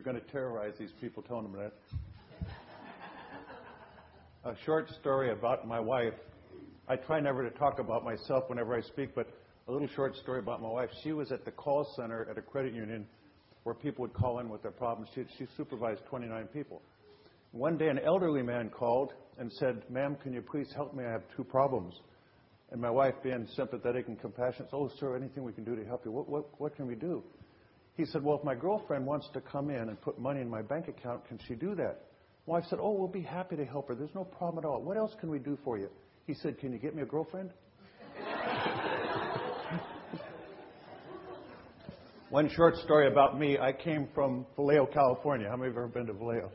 You're going to terrorize these people telling them that. a short story about my wife. I try never to talk about myself whenever I speak, but a little short story about my wife. She was at the call center at a credit union where people would call in with their problems. She, she supervised 29 people. One day, an elderly man called and said, Ma'am, can you please help me? I have two problems. And my wife, being sympathetic and compassionate, said, Oh, sir, anything we can do to help you? What, what, what can we do? He said, Well, if my girlfriend wants to come in and put money in my bank account, can she do that? Wife said, Oh, we'll be happy to help her. There's no problem at all. What else can we do for you? He said, Can you get me a girlfriend? One short story about me. I came from Vallejo, California. How many of you have ever been to Vallejo?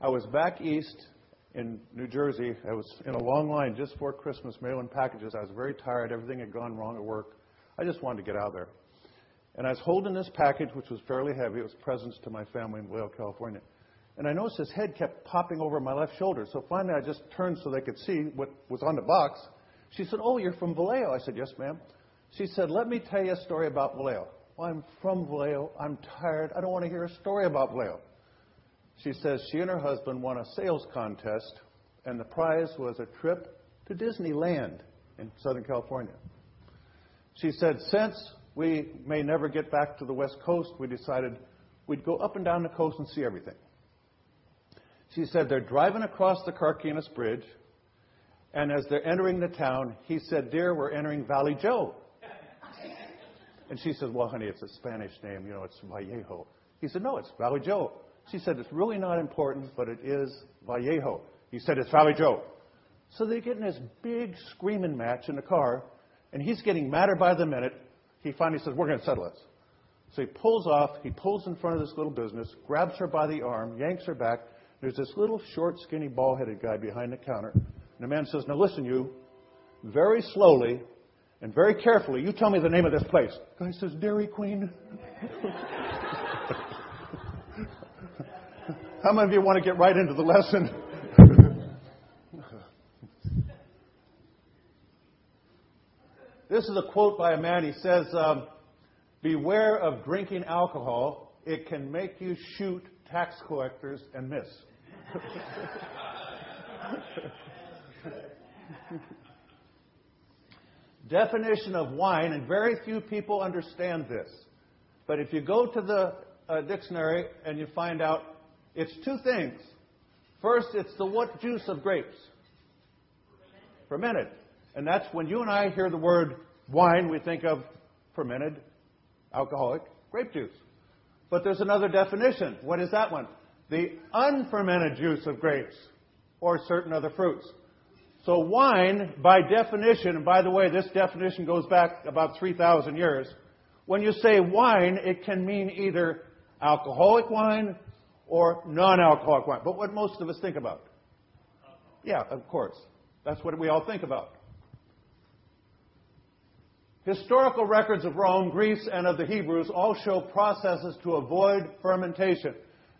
I was back east in New Jersey. I was in a long line just for Christmas mailing packages. I was very tired. Everything had gone wrong at work. I just wanted to get out there. And I was holding this package, which was fairly heavy. It was presents to my family in Vallejo, California. And I noticed his head kept popping over my left shoulder. So finally, I just turned so they could see what was on the box. She said, Oh, you're from Vallejo. I said, Yes, ma'am. She said, Let me tell you a story about Vallejo. Well, I'm from Vallejo. I'm tired. I don't want to hear a story about Vallejo. She says she and her husband won a sales contest, and the prize was a trip to Disneyland in Southern California. She said, Since we may never get back to the West Coast, we decided we'd go up and down the coast and see everything. She said they're driving across the Carquinez Bridge, and as they're entering the town, he said, Dear, we're entering Valley Joe. And she said, Well, honey, it's a Spanish name, you know, it's Vallejo. He said, No, it's Valley Joe. She said, It's really not important, but it is Vallejo. He said, It's Valley Joe. So they get in this big screaming match in the car, and he's getting madder by the minute. He finally says, We're going to settle this. So he pulls off, he pulls in front of this little business, grabs her by the arm, yanks her back. There's this little short, skinny, bald headed guy behind the counter. And the man says, Now listen, you, very slowly and very carefully, you tell me the name of this place. The guy says, Dairy Queen. How many of you want to get right into the lesson? This is a quote by a man. He says, um, Beware of drinking alcohol. It can make you shoot tax collectors and miss. Definition of wine, and very few people understand this. But if you go to the uh, dictionary and you find out it's two things. First, it's the what juice of grapes? Fermented. And that's when you and I hear the word wine, we think of fermented, alcoholic grape juice. But there's another definition. What is that one? The unfermented juice of grapes or certain other fruits. So wine, by definition, and by the way, this definition goes back about 3,000 years. When you say wine, it can mean either alcoholic wine or non-alcoholic wine. But what most of us think about? Yeah, of course. That's what we all think about. Historical records of Rome, Greece, and of the Hebrews all show processes to avoid fermentation.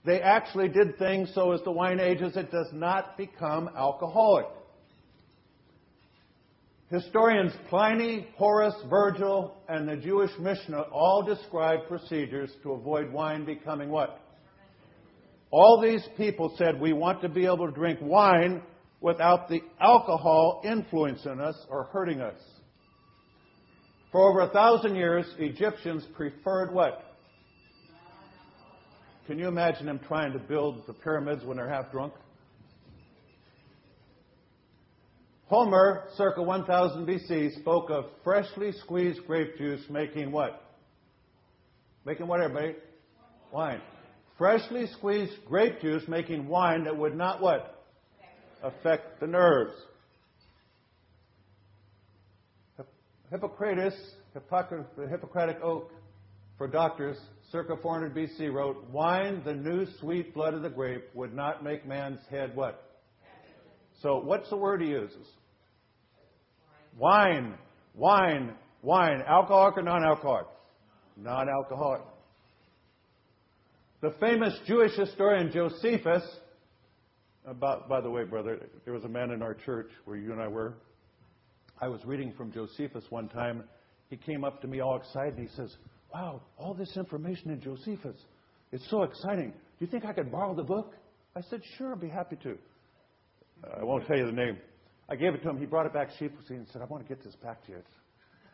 They actually did things so as the wine ages, it does not become alcoholic. Historians Pliny, Horace, Virgil, and the Jewish Mishnah all describe procedures to avoid wine becoming what? All these people said, we want to be able to drink wine without the alcohol influencing us or hurting us. For over a thousand years, Egyptians preferred what? Can you imagine them trying to build the pyramids when they're half drunk? Homer, circa 1000 BC, spoke of freshly squeezed grape juice making what? Making what, everybody? Wine freshly squeezed grape juice making wine that would not what? Affect the nerves. Hippocrates, the Hippocratic oath for doctors, circa 400 BC, wrote, Wine, the new sweet blood of the grape, would not make man's head what? So, what's the word he uses? Wine, wine, wine. Alcoholic or non alcoholic? Non alcoholic. The famous Jewish historian Josephus, uh, about, by the way, brother, there was a man in our church where you and I were. I was reading from Josephus one time. He came up to me all excited he says, Wow, all this information in Josephus. It's so exciting. Do you think I could borrow the book? I said, Sure, I'd be happy to. I won't tell you the name. I gave it to him. He brought it back sheepishly and said, I want to get this back to you.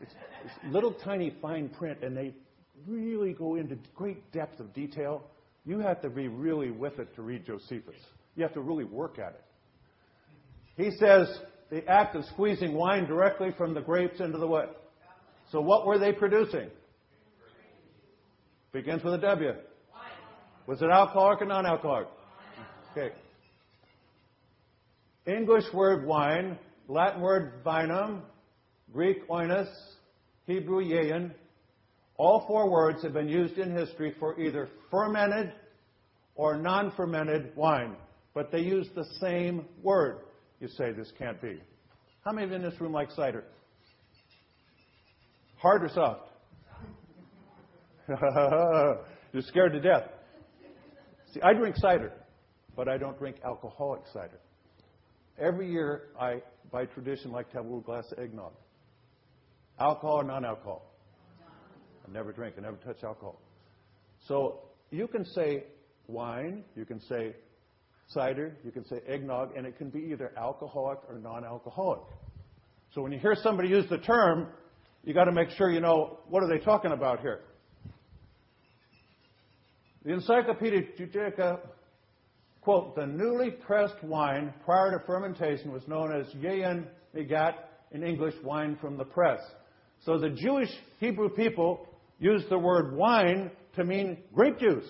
It's, it's little tiny fine print, and they really go into great depth of detail. You have to be really with it to read Josephus. You have to really work at it. He says the act of squeezing wine directly from the grapes into the what? So what were they producing? Begins with a W. Was it alcoholic or non-alcoholic? Okay. English word wine, Latin word vinum, Greek oinos, Hebrew yayin. All four words have been used in history for either fermented or non-fermented wine, but they use the same word. You say this can't be. How many of you in this room like cider? Hard or soft? You're scared to death. See, I drink cider, but I don't drink alcoholic cider. Every year, I, by tradition, like to have a little glass of eggnog. Alcohol or non alcohol? I never drink, I never touch alcohol. So you can say wine, you can say cider, you can say eggnog, and it can be either alcoholic or non alcoholic. So when you hear somebody use the term, you got to make sure you know what are they talking about here. The Encyclopedia Judaica quote, the newly pressed wine prior to fermentation was known as yayin migat, in English, wine from the press. So the Jewish Hebrew people used the word wine to mean grape juice,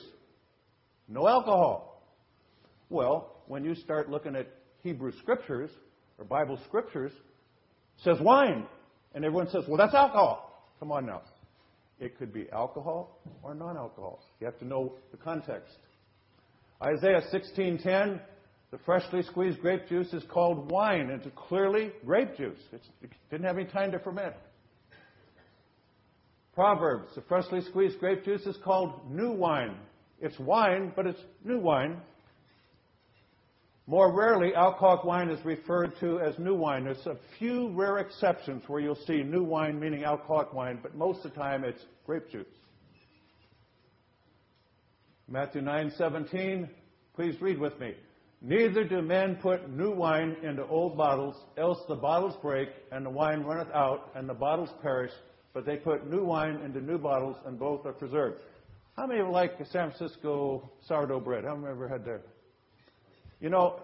no alcohol. Well, when you start looking at Hebrew scriptures or Bible scriptures, it says wine. And everyone says, well, that's alcohol. Come on now. It could be alcohol or non alcohol. You have to know the context. Isaiah 16:10, the freshly squeezed grape juice is called wine, and it's clearly grape juice. It's, it didn't have any time to ferment. Proverbs, the freshly squeezed grape juice is called new wine. It's wine, but it's new wine. More rarely, alcoholic wine is referred to as new wine. There's a few rare exceptions where you'll see new wine meaning alcoholic wine, but most of the time it's grape juice. Matthew 9:17, please read with me. Neither do men put new wine into old bottles, else the bottles break, and the wine runneth out, and the bottles perish. But they put new wine into new bottles, and both are preserved. How many of you like San Francisco sourdough bread? How many ever had that? You know,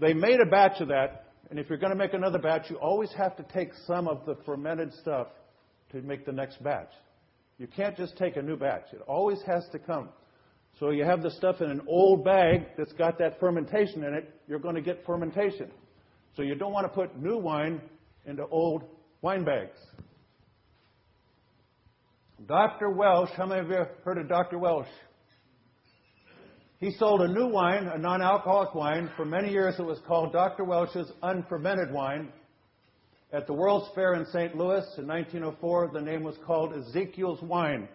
they made a batch of that, and if you're going to make another batch, you always have to take some of the fermented stuff to make the next batch. You can't just take a new batch. It always has to come. So you have the stuff in an old bag that's got that fermentation in it, you're going to get fermentation. So you don't want to put new wine into old wine bags. Dr. Welch, how many of you heard of Dr. Welch? He sold a new wine, a non alcoholic wine. For many years it was called Dr. Welch's Unfermented Wine. At the World's Fair in St. Louis in 1904, the name was called Ezekiel's Wine.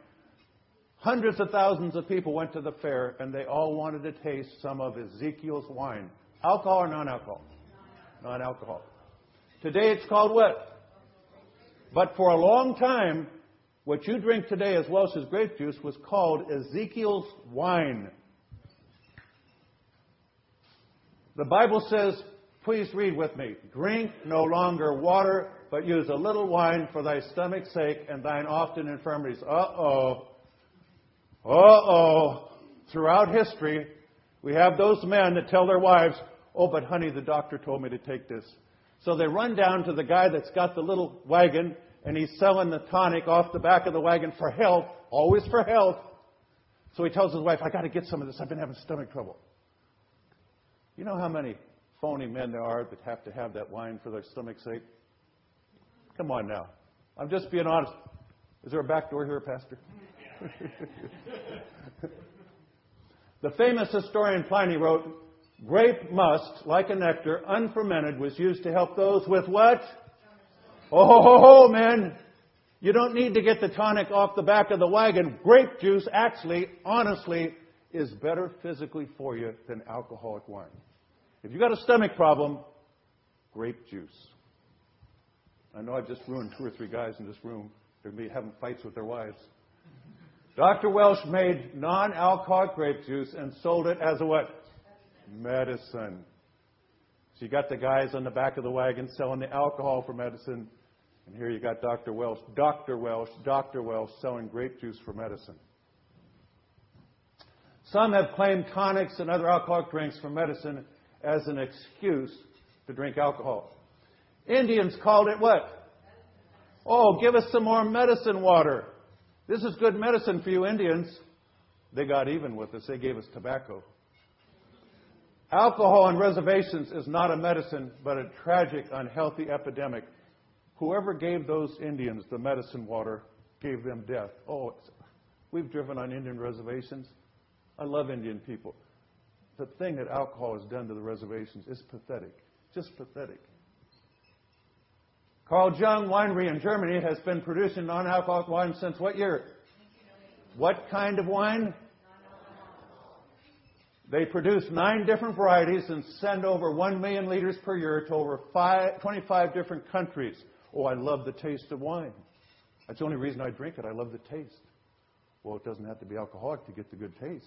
Hundreds of thousands of people went to the fair and they all wanted to taste some of Ezekiel's wine. Alcohol or non alcohol? Non alcohol. Today it's called what? But for a long time, what you drink today as Welch's grape juice was called Ezekiel's wine. The Bible says, please read with me, drink no longer water, but use a little wine for thy stomach's sake and thine often infirmities. Uh oh. Uh oh. Throughout history, we have those men that tell their wives, Oh, but honey, the doctor told me to take this. So they run down to the guy that's got the little wagon and he's selling the tonic off the back of the wagon for health, always for health. So he tells his wife, I got to get some of this. I've been having stomach trouble. You know how many phony men there are that have to have that wine for their stomach's sake? Come on now. I'm just being honest. Is there a back door here, Pastor? the famous historian Pliny wrote, Grape must, like a nectar, unfermented, was used to help those with what? Oh, man. You don't need to get the tonic off the back of the wagon. Grape juice actually, honestly, is better physically for you than alcoholic wine. If you've got a stomach problem, grape juice. I know I've just ruined two or three guys in this room. They're going to be having fights with their wives. Dr. Welch made non-alcoholic grape juice and sold it as a what? Medicine. So you got the guys on the back of the wagon selling the alcohol for medicine. And here you got Dr. Welch, Dr. Welch, Dr. Welch selling grape juice for medicine. Some have claimed tonics and other alcoholic drinks for medicine as an excuse to drink alcohol. Indians called it what? Oh, give us some more medicine water. This is good medicine for you Indians. They got even with us. They gave us tobacco. Alcohol on reservations is not a medicine, but a tragic, unhealthy epidemic. Whoever gave those Indians the medicine water gave them death. Oh, we've driven on Indian reservations. I love Indian people. The thing that alcohol has done to the reservations is pathetic. Just pathetic. Carl Jung Winery in Germany has been producing non alcoholic wine since what year? What kind of wine? They produce nine different varieties and send over one million liters per year to over five, 25 different countries. Oh, I love the taste of wine. That's the only reason I drink it. I love the taste. Well, it doesn't have to be alcoholic to get the good taste.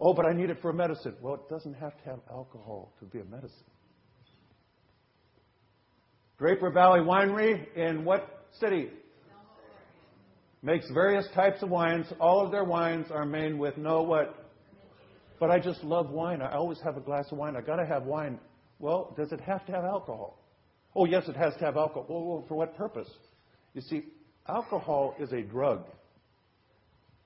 Oh, but I need it for a medicine. Well, it doesn't have to have alcohol to be a medicine. Draper Valley Winery in what city? Makes various types of wines. All of their wines are made with no what? But I just love wine. I always have a glass of wine. I got to have wine. Well, does it have to have alcohol? Oh, yes, it has to have alcohol. Well, for what purpose? You see, alcohol is a drug.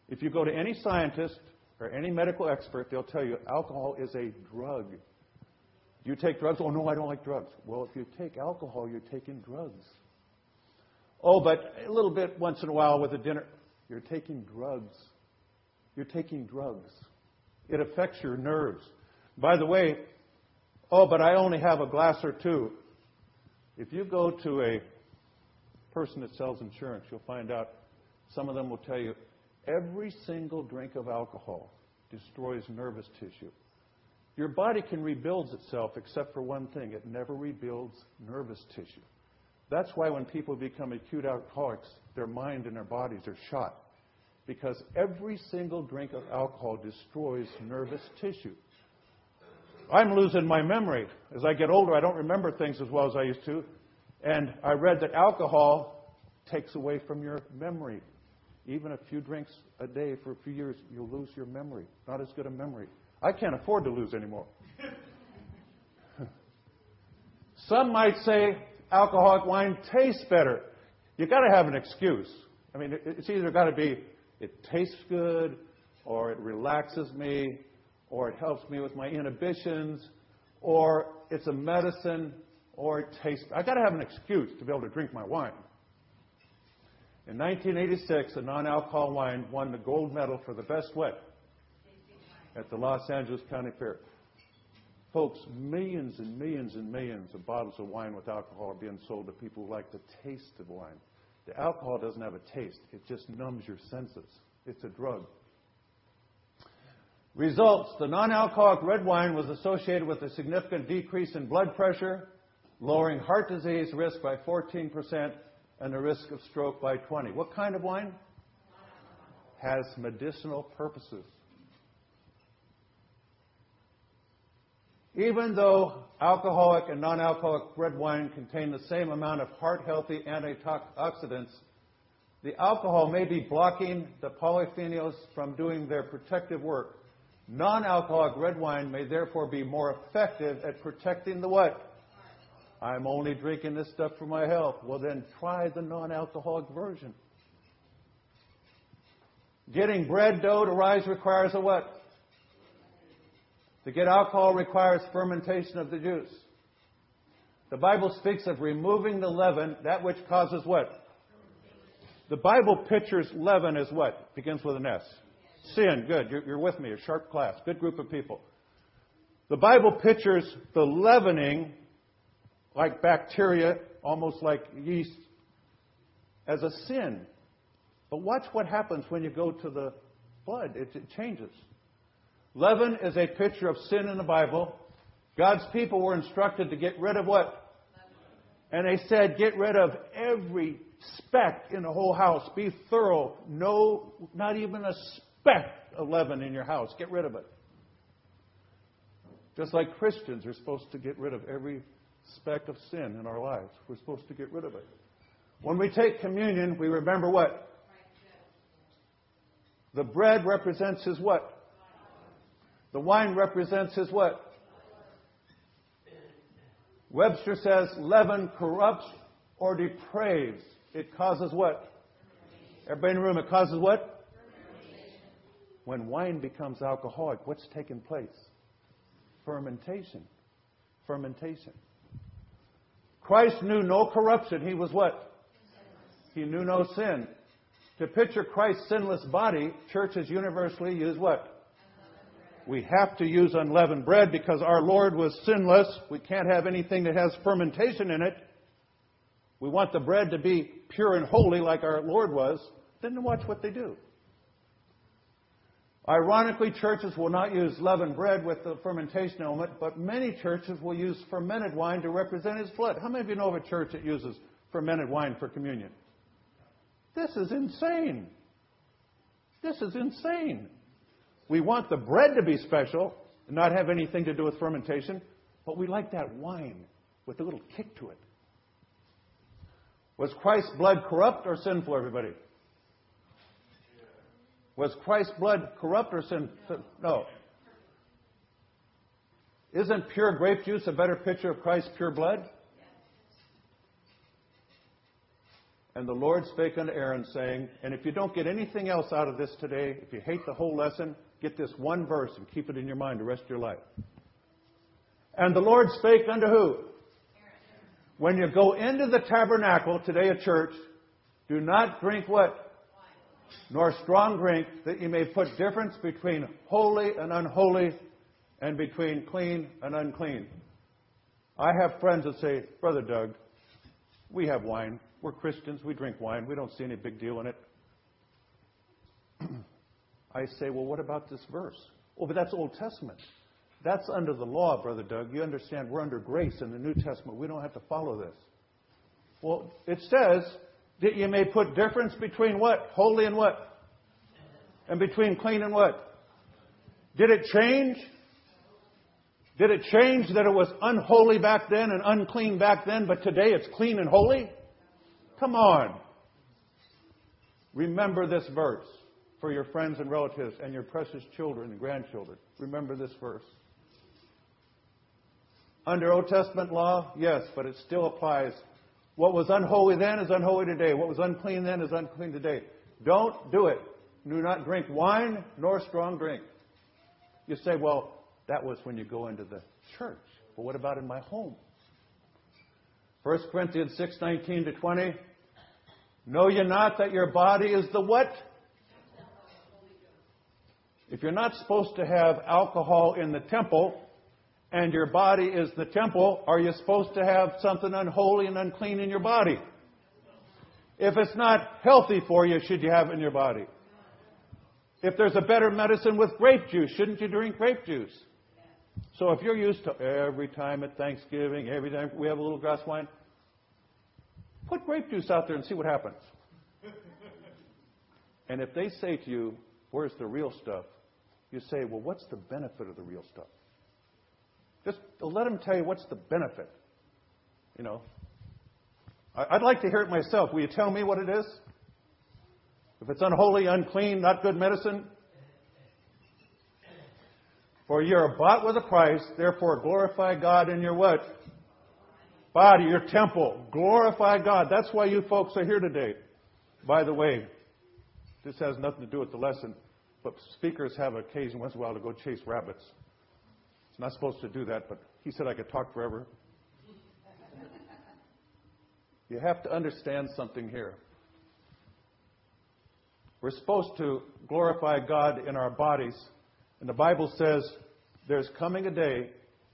If you go to any scientist or any medical expert, they'll tell you alcohol is a drug. Do you take drugs? Oh, no, I don't like drugs. Well, if you take alcohol, you're taking drugs. Oh, but a little bit once in a while with a dinner. You're taking drugs. You're taking drugs. It affects your nerves. By the way, oh, but I only have a glass or two. If you go to a person that sells insurance, you'll find out some of them will tell you every single drink of alcohol destroys nervous tissue. Your body can rebuild itself except for one thing it never rebuilds nervous tissue. That's why when people become acute alcoholics, their mind and their bodies are shot. Because every single drink of alcohol destroys nervous tissue. I'm losing my memory. As I get older, I don't remember things as well as I used to. And I read that alcohol takes away from your memory. Even a few drinks a day for a few years, you'll lose your memory. Not as good a memory. I can't afford to lose anymore. Some might say alcoholic wine tastes better. You've got to have an excuse. I mean, it's either got to be it tastes good, or it relaxes me, or it helps me with my inhibitions, or it's a medicine, or it tastes. I've got to have an excuse to be able to drink my wine. In 1986, a non-alcohol wine won the gold medal for the best what? at the Los Angeles County Fair. Folks, millions and millions and millions of bottles of wine with alcohol are being sold to people who like the taste of wine. The alcohol doesn't have a taste, it just numbs your senses. It's a drug. Results The non alcoholic red wine was associated with a significant decrease in blood pressure, lowering heart disease risk by 14%, and the risk of stroke by 20. What kind of wine? Has medicinal purposes. Even though alcoholic and non alcoholic red wine contain the same amount of heart healthy antioxidants, the alcohol may be blocking the polyphenols from doing their protective work. Non alcoholic red wine may therefore be more effective at protecting the what? I'm only drinking this stuff for my health. Well, then try the non alcoholic version. Getting bread dough to rise requires a what? To get alcohol requires fermentation of the juice. The Bible speaks of removing the leaven, that which causes what? The Bible pictures leaven as what? Begins with an S. Sin. Good. You're, you're with me. A sharp class. Good group of people. The Bible pictures the leavening like bacteria, almost like yeast, as a sin. But watch what happens when you go to the blood. It, it changes. Leaven is a picture of sin in the Bible. God's people were instructed to get rid of what? And they said, get rid of every speck in the whole house. Be thorough. No, not even a speck of leaven in your house. Get rid of it. Just like Christians are supposed to get rid of every speck of sin in our lives. We're supposed to get rid of it. When we take communion, we remember what? The bread represents his what? The wine represents his what? Webster says leaven corrupts or depraves. It causes what? Everybody in the room, it causes what? When wine becomes alcoholic, what's taking place? Fermentation. Fermentation. Christ knew no corruption. He was what? He knew no sin. To picture Christ's sinless body, churches universally use what? We have to use unleavened bread because our Lord was sinless. We can't have anything that has fermentation in it. We want the bread to be pure and holy like our Lord was. Then watch what they do. Ironically, churches will not use leavened bread with the fermentation element, but many churches will use fermented wine to represent his blood. How many of you know of a church that uses fermented wine for communion? This is insane. This is insane. We want the bread to be special and not have anything to do with fermentation, but we like that wine with a little kick to it. Was Christ's blood corrupt or sinful, everybody? Was Christ's blood corrupt or sinful? No. Isn't pure grape juice a better picture of Christ's pure blood? And the Lord spake unto Aaron, saying, And if you don't get anything else out of this today, if you hate the whole lesson, get this one verse and keep it in your mind the rest of your life. And the Lord spake unto who? When you go into the tabernacle today at church, do not drink what? Nor strong drink, that ye may put difference between holy and unholy, and between clean and unclean. I have friends that say, Brother Doug, we have wine. We're Christians. We drink wine. We don't see any big deal in it. I say, well, what about this verse? Well, but that's Old Testament. That's under the law, Brother Doug. You understand, we're under grace in the New Testament. We don't have to follow this. Well, it says that you may put difference between what? Holy and what? And between clean and what? Did it change? Did it change that it was unholy back then and unclean back then, but today it's clean and holy? Come on. Remember this verse for your friends and relatives and your precious children and grandchildren. Remember this verse. Under Old Testament law, yes, but it still applies. What was unholy then is unholy today. What was unclean then is unclean today. Don't do it. Do not drink wine nor strong drink. You say, well, that was when you go into the church. But what about in my home? 1 Corinthians 6, 19 to 20. Know ye not that your body is the what? If you're not supposed to have alcohol in the temple, and your body is the temple, are you supposed to have something unholy and unclean in your body? If it's not healthy for you, should you have it in your body? If there's a better medicine with grape juice, shouldn't you drink grape juice? So if you're used to every time at Thanksgiving, every time we have a little glass of wine, Put grape juice out there and see what happens. and if they say to you, Where's the real stuff? You say, Well, what's the benefit of the real stuff? Just let them tell you what's the benefit. You know, I'd like to hear it myself. Will you tell me what it is? If it's unholy, unclean, not good medicine? For you are bought with a price, therefore glorify God in your what? body, your temple. Glorify God. That's why you folks are here today. By the way, this has nothing to do with the lesson, but speakers have occasion once in a while to go chase rabbits. It's not supposed to do that, but he said I could talk forever. You have to understand something here. We're supposed to glorify God in our bodies. And the Bible says there's coming a day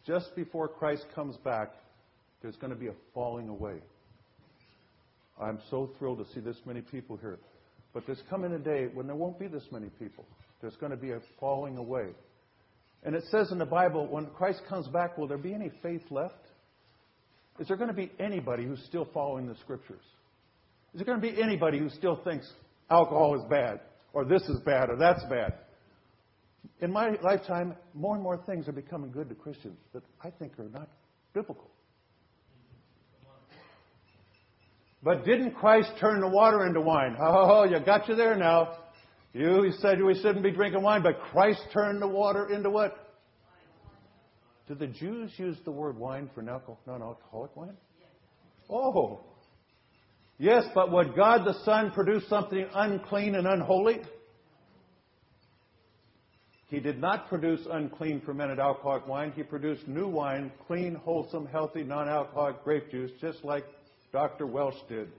just before Christ comes back there's going to be a falling away. I'm so thrilled to see this many people here. But there's coming a day when there won't be this many people. There's going to be a falling away. And it says in the Bible, when Christ comes back, will there be any faith left? Is there going to be anybody who's still following the Scriptures? Is there going to be anybody who still thinks alcohol is bad, or this is bad, or that's bad? In my lifetime, more and more things are becoming good to Christians that I think are not biblical. But didn't Christ turn the water into wine? Oh, you got you there now. You said we shouldn't be drinking wine, but Christ turned the water into what? Did the Jews use the word wine for non alcoholic wine? Oh. Yes, but would God the Son produce something unclean and unholy? He did not produce unclean fermented alcoholic wine. He produced new wine, clean, wholesome, healthy, non alcoholic grape juice, just like Dr. Welch did.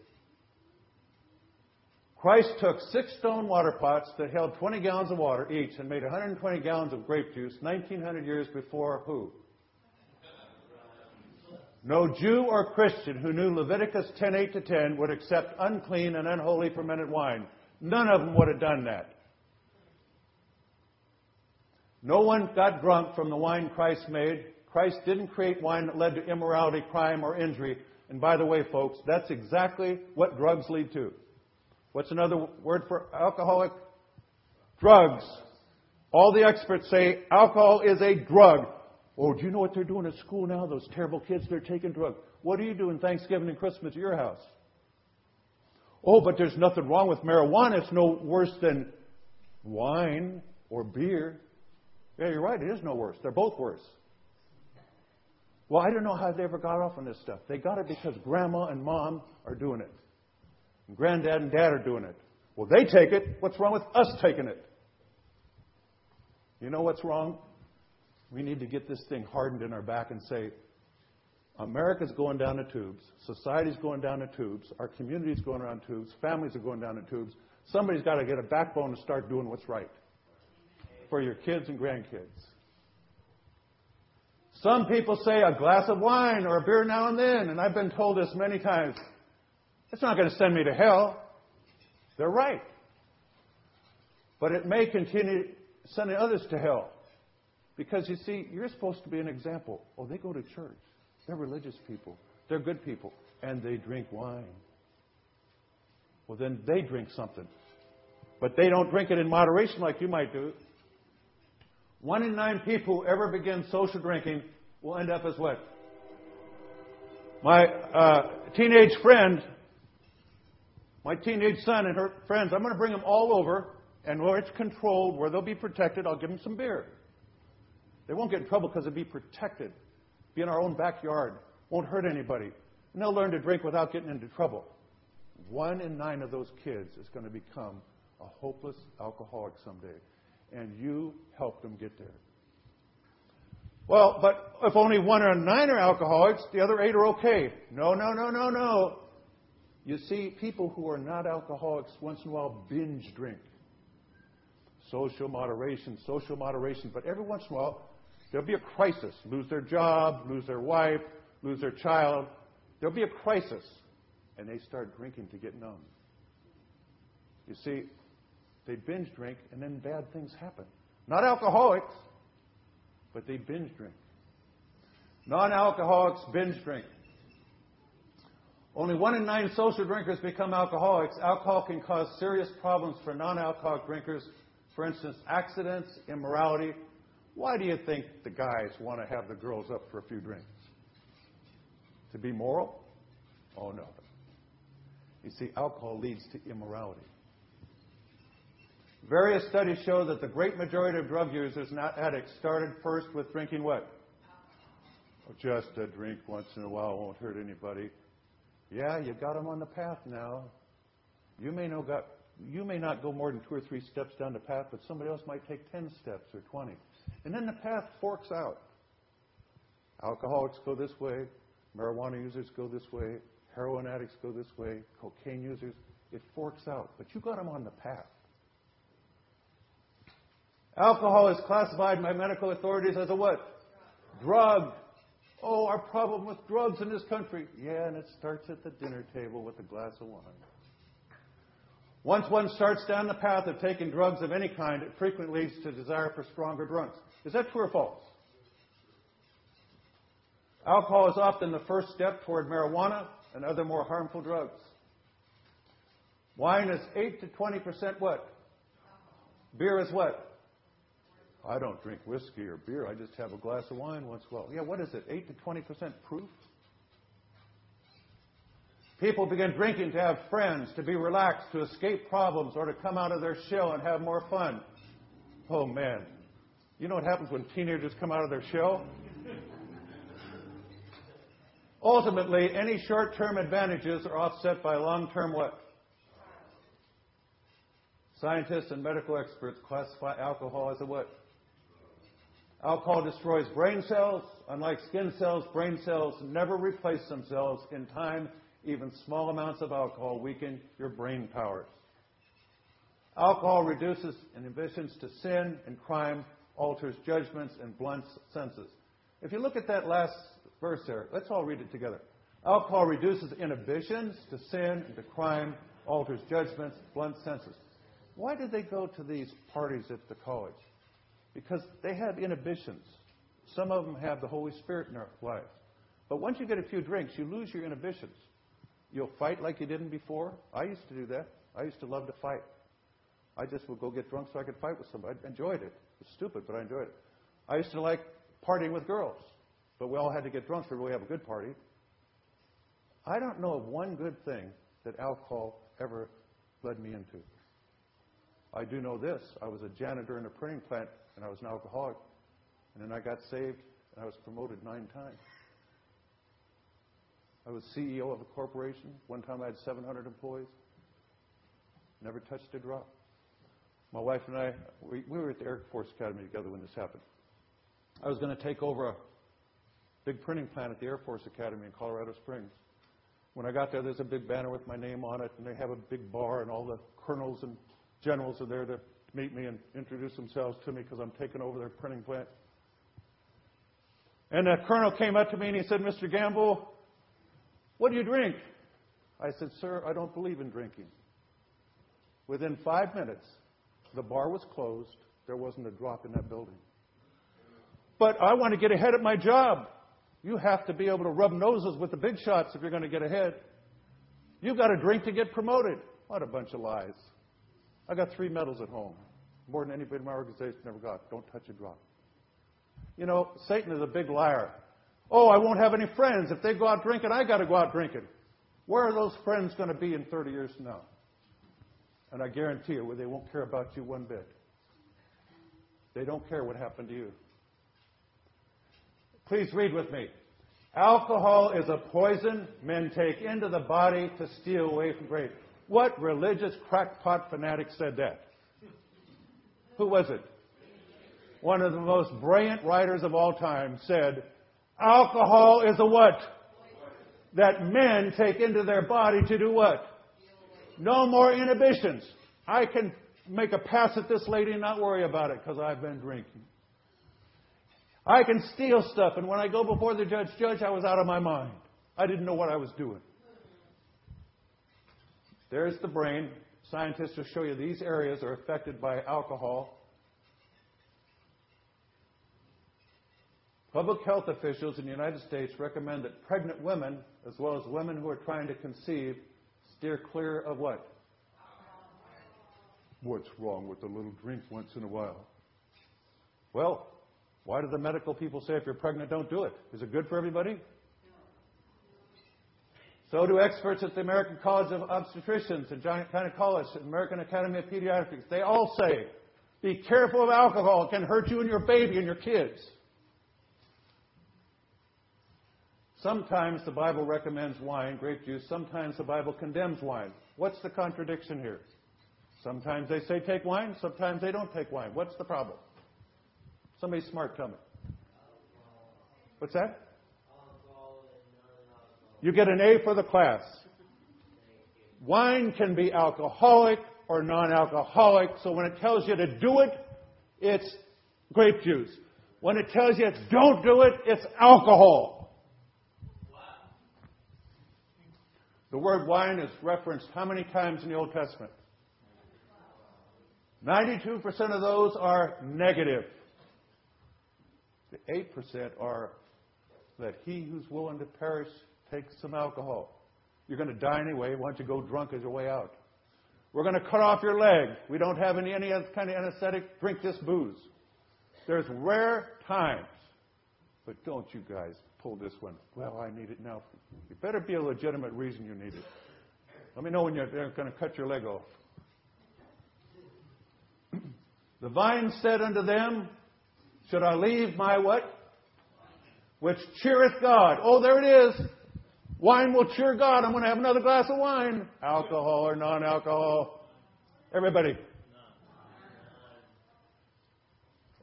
Christ took six stone water pots that held 20 gallons of water each and made 120 gallons of grape juice 1900 years before who? No Jew or Christian who knew Leviticus 10:8 to 10 would accept unclean and unholy fermented wine. None of them would have done that. No one got drunk from the wine Christ made. Christ didn't create wine that led to immorality, crime, or injury. And by the way, folks, that's exactly what drugs lead to. What's another word for alcoholic? Drugs. All the experts say alcohol is a drug. Oh, do you know what they're doing at school now? Those terrible kids, they're taking drugs. What are you doing Thanksgiving and Christmas at your house? Oh, but there's nothing wrong with marijuana. It's no worse than wine or beer. Yeah, you're right. It is no worse. They're both worse. Well, I don't know how they ever got off on this stuff. They got it because grandma and mom are doing it. And granddad and dad are doing it. Well, they take it. What's wrong with us taking it? You know what's wrong? We need to get this thing hardened in our back and say, America's going down the tubes. Society's going down the tubes. Our community's going around tubes. Families are going down the tubes. Somebody's got to get a backbone and start doing what's right for your kids and grandkids. Some people say a glass of wine or a beer now and then, and I've been told this many times. It's not going to send me to hell. They're right. But it may continue sending others to hell. Because you see, you're supposed to be an example. Oh, they go to church. They're religious people. They're good people. And they drink wine. Well, then they drink something. But they don't drink it in moderation like you might do. One in nine people who ever begin social drinking will end up as what? My uh, teenage friend, my teenage son and her friends, I'm going to bring them all over, and where it's controlled, where they'll be protected, I'll give them some beer. They won't get in trouble because they'll be protected. Be in our own backyard. Won't hurt anybody. And they'll learn to drink without getting into trouble. One in nine of those kids is going to become a hopeless alcoholic someday and you help them get there. Well, but if only one or nine are alcoholics, the other eight are okay. No, no, no, no, no. You see, people who are not alcoholics once in a while binge drink. Social moderation, social moderation. But every once in a while, there'll be a crisis. Lose their job, lose their wife, lose their child. There'll be a crisis. And they start drinking to get numb. You see, they binge drink, and then bad things happen. Not alcoholics, but they binge drink. Non alcoholics binge drink. Only one in nine social drinkers become alcoholics. Alcohol can cause serious problems for non alcoholic drinkers. For instance, accidents, immorality. Why do you think the guys want to have the girls up for a few drinks? To be moral? Oh, no. You see, alcohol leads to immorality. Various studies show that the great majority of drug users, not addicts, started first with drinking what? Just a drink once in a while won't hurt anybody. Yeah, you got them on the path now. You may, know got, you may not go more than two or three steps down the path, but somebody else might take 10 steps or 20. And then the path forks out. Alcoholics go this way, marijuana users go this way, heroin addicts go this way, cocaine users. It forks out. But you got them on the path. Alcohol is classified by medical authorities as a what? Drug. Oh, our problem with drugs in this country. Yeah, and it starts at the dinner table with a glass of wine. Once one starts down the path of taking drugs of any kind, it frequently leads to desire for stronger drugs. Is that true or false? Alcohol is often the first step toward marijuana and other more harmful drugs. Wine is 8 to 20% what? Beer is what? I don't drink whiskey or beer. I just have a glass of wine once in a while. Yeah, what is it? 8 to 20% proof? People begin drinking to have friends, to be relaxed, to escape problems, or to come out of their shell and have more fun. Oh, man. You know what happens when teenagers come out of their shell? Ultimately, any short term advantages are offset by long term what? Scientists and medical experts classify alcohol as a what? Alcohol destroys brain cells. Unlike skin cells, brain cells never replace themselves in time. Even small amounts of alcohol weaken your brain powers. Alcohol reduces inhibitions to sin and crime, alters judgments, and blunts senses. If you look at that last verse there, let's all read it together. Alcohol reduces inhibitions to sin and to crime, alters judgments, blunts senses. Why did they go to these parties at the college? Because they have inhibitions. Some of them have the Holy Spirit in their lives. But once you get a few drinks, you lose your inhibitions. You'll fight like you didn't before. I used to do that. I used to love to fight. I just would go get drunk so I could fight with somebody. I enjoyed it. It was stupid, but I enjoyed it. I used to like partying with girls, but we all had to get drunk to really have a good party. I don't know of one good thing that alcohol ever led me into. I do know this. I was a janitor in a printing plant, and I was an alcoholic. And then I got saved, and I was promoted nine times. I was CEO of a corporation. One time I had 700 employees. Never touched a drop. My wife and I, we, we were at the Air Force Academy together when this happened. I was going to take over a big printing plant at the Air Force Academy in Colorado Springs. When I got there, there's a big banner with my name on it, and they have a big bar, and all the colonels and generals are there to meet me and introduce themselves to me because I'm taking over their printing plant. And the colonel came up to me and he said, Mr. Gamble, what do you drink? I said, Sir, I don't believe in drinking. Within five minutes, the bar was closed. There wasn't a drop in that building. But I want to get ahead at my job. You have to be able to rub noses with the big shots if you're going to get ahead. You've got to drink to get promoted. What a bunch of lies. I got three medals at home, more than anybody in my organization ever got. Don't touch a drop. You know, Satan is a big liar. Oh, I won't have any friends. If they go out drinking, I got to go out drinking. Where are those friends going to be in 30 years from now? And I guarantee you, they won't care about you one bit. They don't care what happened to you. Please read with me. Alcohol is a poison men take into the body to steal away from grace. What religious crackpot fanatic said that? Who was it? One of the most brilliant writers of all time said, Alcohol is a what? That men take into their body to do what? No more inhibitions. I can make a pass at this lady and not worry about it because I've been drinking. I can steal stuff, and when I go before the judge, Judge, I was out of my mind. I didn't know what I was doing. There's the brain. Scientists will show you these areas are affected by alcohol. Public health officials in the United States recommend that pregnant women, as well as women who are trying to conceive, steer clear of what? What's wrong with a little drink once in a while? Well, why do the medical people say if you're pregnant, don't do it? Is it good for everybody? So do experts at the American College of Obstetricians and Gynecologists and American Academy of Pediatrics. They all say, be careful of alcohol. It can hurt you and your baby and your kids. Sometimes the Bible recommends wine, grape juice. Sometimes the Bible condemns wine. What's the contradiction here? Sometimes they say take wine, sometimes they don't take wine. What's the problem? Somebody smart tell me. What's that? You get an A for the class. Wine can be alcoholic or non alcoholic, so when it tells you to do it, it's grape juice. When it tells you don't do it, it's alcohol. The word wine is referenced how many times in the Old Testament? 92% of those are negative. The 8% are that he who's willing to perish takes some alcohol. You're going to die anyway. Why don't you go drunk as your way out? We're going to cut off your leg. We don't have any, any kind of anesthetic. Drink this booze. There's rare times. But don't you guys pull this one. Well, I need it now. It better be a legitimate reason you need it. Let me know when you're going to cut your leg off. the vine said unto them, Should I leave my what? Which cheereth God. Oh, there it is. Wine will cheer God. I'm going to have another glass of wine. Alcohol or non alcohol. Everybody.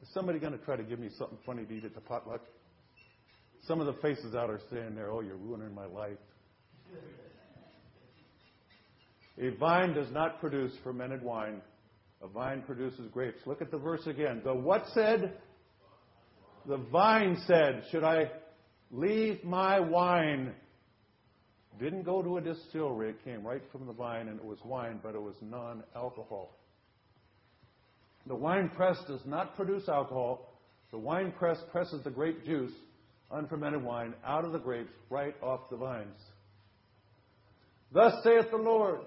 Is somebody going to try to give me something funny to eat at the potluck? Some of the faces out are saying there, Oh, you're ruining my life. A vine does not produce fermented wine. A vine produces grapes. Look at the verse again. The what said? The vine said, Should I leave my wine didn't go to a distillery. It came right from the vine, and it was wine, but it was non alcohol. The wine press does not produce alcohol. The wine press presses the grape juice, unfermented wine, out of the grapes right off the vines. Thus saith the Lord,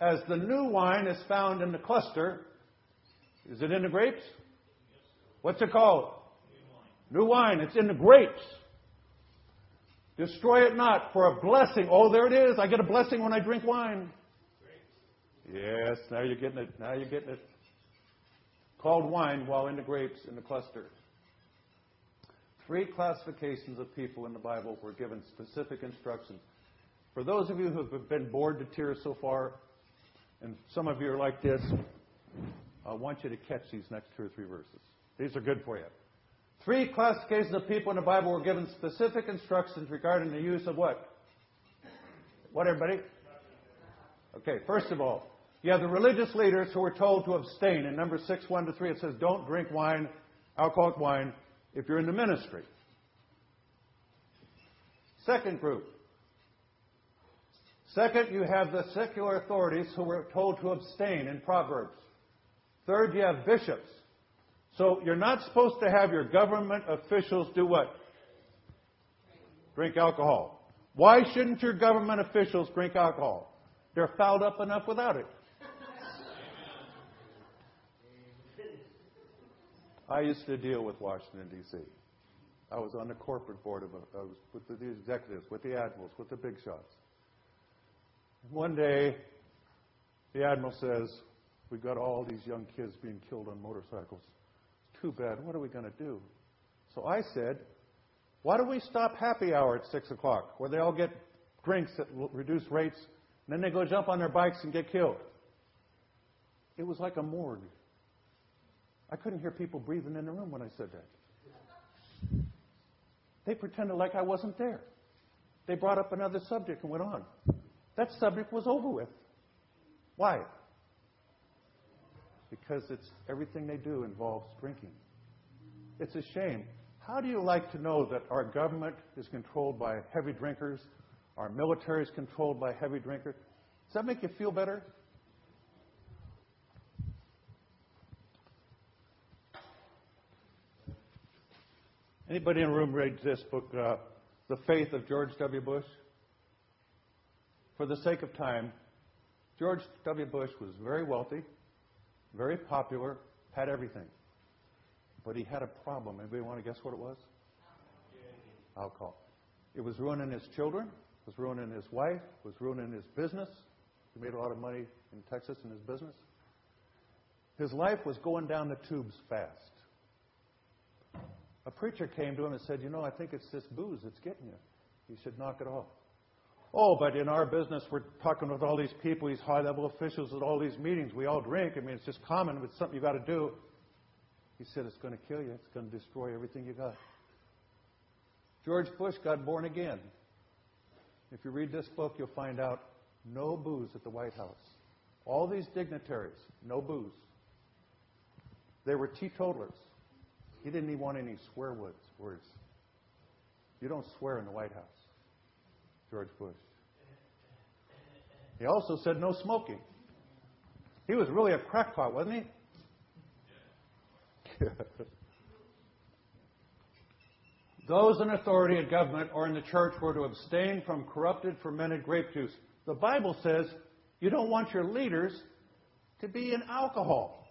as the new wine is found in the cluster, is it in the grapes? What's it called? New wine. New wine. It's in the grapes. Destroy it not for a blessing. Oh, there it is. I get a blessing when I drink wine. Yes, now you're getting it. Now you're getting it. Called wine while in the grapes in the cluster. Three classifications of people in the Bible were given specific instructions. For those of you who have been bored to tears so far, and some of you are like this, I want you to catch these next two or three verses. These are good for you. Three classifications of people in the Bible were given specific instructions regarding the use of what? What, everybody? Okay, first of all, you have the religious leaders who were told to abstain. In number 6, 1 to 3, it says, don't drink wine, alcoholic wine, if you're in the ministry. Second group. Second, you have the secular authorities who were told to abstain in Proverbs. Third, you have bishops so you're not supposed to have your government officials do what? Drink alcohol. Why shouldn't your government officials drink alcohol? They're fouled up enough without it. I used to deal with Washington, D.C. I was on the corporate board of I was with the executives, with the admirals, with the big shots. One day, the admiral says, We've got all these young kids being killed on motorcycles too bad. What are we going to do? So I said, why don't we stop happy hour at 6 o'clock, where they all get drinks at reduced rates, and then they go jump on their bikes and get killed? It was like a morgue. I couldn't hear people breathing in the room when I said that. They pretended like I wasn't there. They brought up another subject and went on. That subject was over with. Why? Because it's everything they do involves drinking. It's a shame. How do you like to know that our government is controlled by heavy drinkers, our military is controlled by heavy drinkers? Does that make you feel better? Anybody in the room read this book, uh, The Faith of George W. Bush? For the sake of time, George W. Bush was very wealthy very popular, had everything. But he had a problem. Anybody want to guess what it was? Alcohol. It was ruining his children, was ruining his wife, was ruining his business. He made a lot of money in Texas in his business. His life was going down the tubes fast. A preacher came to him and said, You know, I think it's this booze that's getting you. You should knock it off. Oh, but in our business, we're talking with all these people, these high level officials at all these meetings. We all drink. I mean, it's just common. It's something you got to do. He said, It's going to kill you. It's going to destroy everything you got. George Bush got born again. If you read this book, you'll find out no booze at the White House. All these dignitaries, no booze. They were teetotalers. He didn't even want any swear words. You don't swear in the White House. George Bush. He also said no smoking. He was really a crackpot, wasn't he? Those in authority in government or in the church were to abstain from corrupted, fermented grape juice. The Bible says you don't want your leaders to be in alcohol.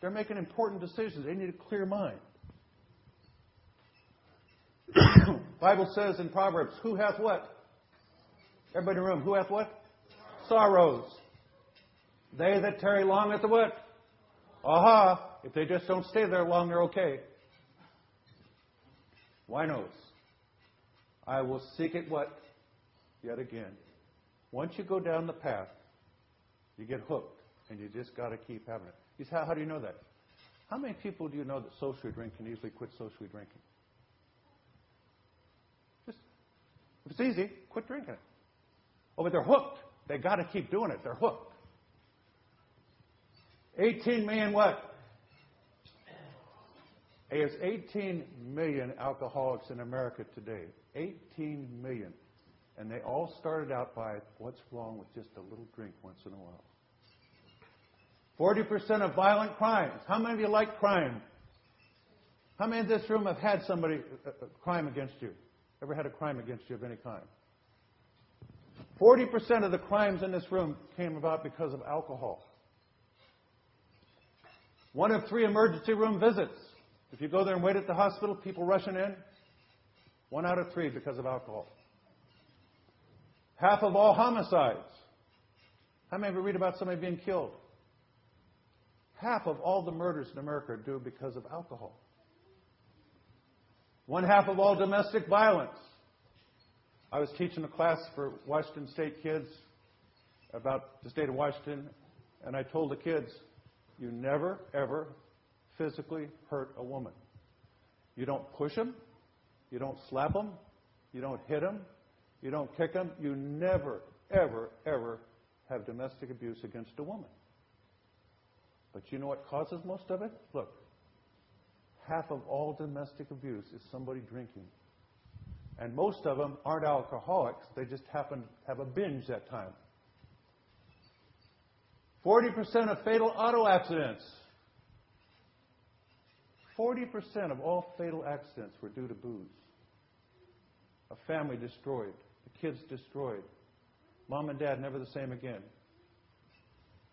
They're making important decisions. They need a clear mind. Bible says in Proverbs, who hath what? Everybody in the room, who hath what? Sorrows. They that tarry long at the what? Aha! If they just don't stay there long, they're okay. Winos. I will seek it what? Yet again. Once you go down the path, you get hooked, and you just got to keep having it. You say, how, how do you know that? How many people do you know that socially drink can easily quit socially drinking? Just, if it's easy, quit drinking it. Oh, but they're hooked. They got to keep doing it. They're hooked. 18 million what? There's 18 million alcoholics in America today. 18 million. And they all started out by what's wrong with just a little drink once in a while. 40% of violent crimes. How many of you like crime? How many in this room have had somebody, a, a crime against you? Ever had a crime against you of any kind? 40% of the crimes in this room came about because of alcohol. One of three emergency room visits. If you go there and wait at the hospital, people rushing in, one out of three because of alcohol. Half of all homicides. How many of you read about somebody being killed? Half of all the murders in America are due because of alcohol. One half of all domestic violence. I was teaching a class for Washington State kids about the state of Washington, and I told the kids, you never, ever physically hurt a woman. You don't push them. You don't slap them. You don't hit them. You don't kick them. You never, ever, ever have domestic abuse against a woman. But you know what causes most of it? Look, half of all domestic abuse is somebody drinking. And most of them aren't alcoholics, they just happen to have a binge that time. 40% of fatal auto accidents. 40% of all fatal accidents were due to booze. A family destroyed, the kids destroyed. Mom and dad never the same again.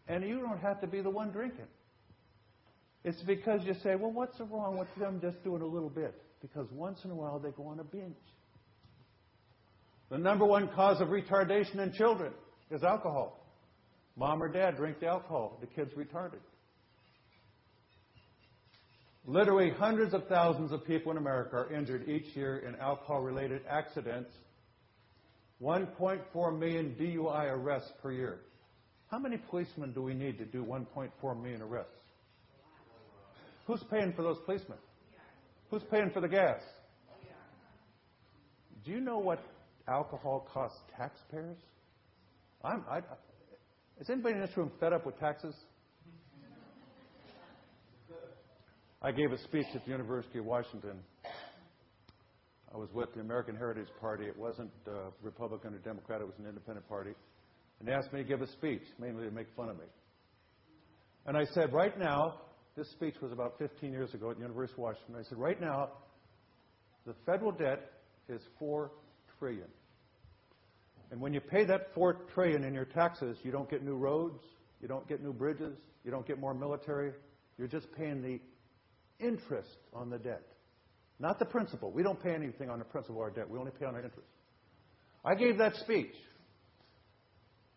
And you don't have to be the one drinking. It's because you say, well, what's wrong with them just doing a little bit? Because once in a while they go on a binge. The number one cause of retardation in children is alcohol. Mom or dad drink the alcohol, the kid's retarded. Literally hundreds of thousands of people in America are injured each year in alcohol related accidents. 1.4 million DUI arrests per year. How many policemen do we need to do 1.4 million arrests? Who's paying for those policemen? Who's paying for the gas? Do you know what alcohol costs taxpayers? I'm, I, is anybody in this room fed up with taxes? I gave a speech at the University of Washington. I was with the American Heritage Party. It wasn't uh, Republican or Democrat, it was an independent party. And they asked me to give a speech, mainly to make fun of me. And I said, right now, this speech was about 15 years ago at the University of Washington. I said, right now, the federal debt is $4 trillion. And when you pay that four trillion in your taxes, you don't get new roads, you don't get new bridges, you don't get more military. You're just paying the interest on the debt, not the principal. We don't pay anything on the principal of our debt. We only pay on our interest. I gave that speech.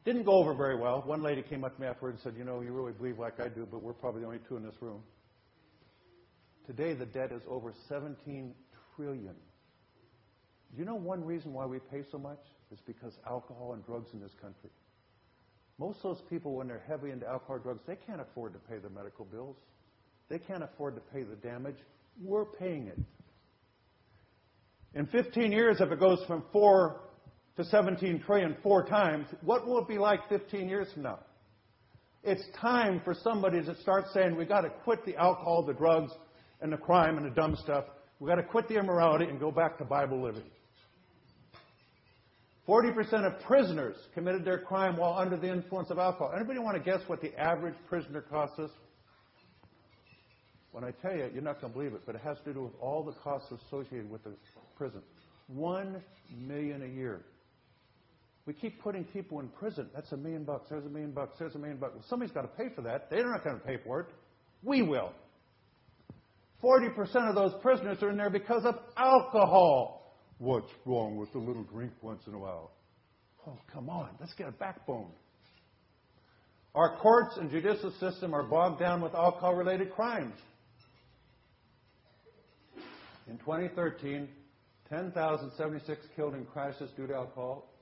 Didn't go over very well. One lady came up to me afterwards and said, "You know, you really believe like I do, but we're probably the only two in this room." Today, the debt is over 17 trillion. You know one reason why we pay so much? is because alcohol and drugs in this country. Most of those people, when they're heavy into alcohol or drugs, they can't afford to pay the medical bills. They can't afford to pay the damage. We're paying it. In 15 years, if it goes from 4 to 17 trillion four times, what will it be like 15 years from now? It's time for somebody to start saying, we've got to quit the alcohol, the drugs, and the crime and the dumb stuff. We've got to quit the immorality and go back to Bible living. 40% of prisoners committed their crime while under the influence of alcohol. Anybody want to guess what the average prisoner costs us? When I tell you, you're not going to believe it, but it has to do with all the costs associated with the prison. One million a year. We keep putting people in prison. That's a million bucks. There's a million bucks. There's a million bucks. Well, somebody's got to pay for that. They're not going to pay for it. We will. 40% of those prisoners are in there because of alcohol. What's wrong with a little drink once in a while? Oh, come on. Let's get a backbone. Our courts and judicial system are bogged down with alcohol related crimes. In 2013, 10,076 killed in crashes due to alcohol.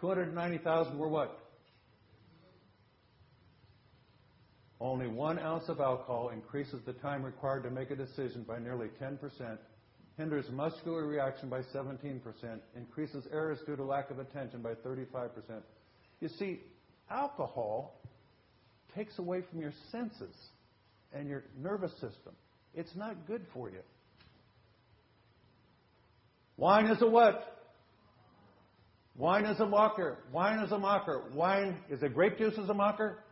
290,000 were what? Only one ounce of alcohol increases the time required to make a decision by nearly 10%, hinders muscular reaction by 17%, increases errors due to lack of attention by 35%. You see, alcohol takes away from your senses and your nervous system. It's not good for you. Wine is a what? Wine is a mocker. Wine is a mocker. Wine is a grape juice is a mocker.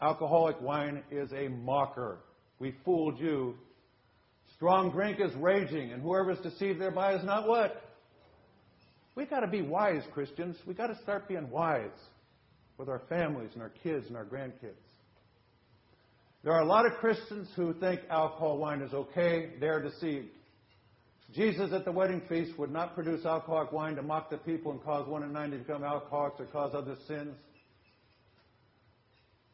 Alcoholic wine is a mocker. We fooled you. Strong drink is raging, and whoever is deceived thereby is not what? We got to be wise, Christians. We got to start being wise with our families and our kids and our grandkids. There are a lot of Christians who think alcohol wine is okay. They're deceived. Jesus at the wedding feast would not produce alcoholic wine to mock the people and cause one in nine to become alcoholics or cause other sins.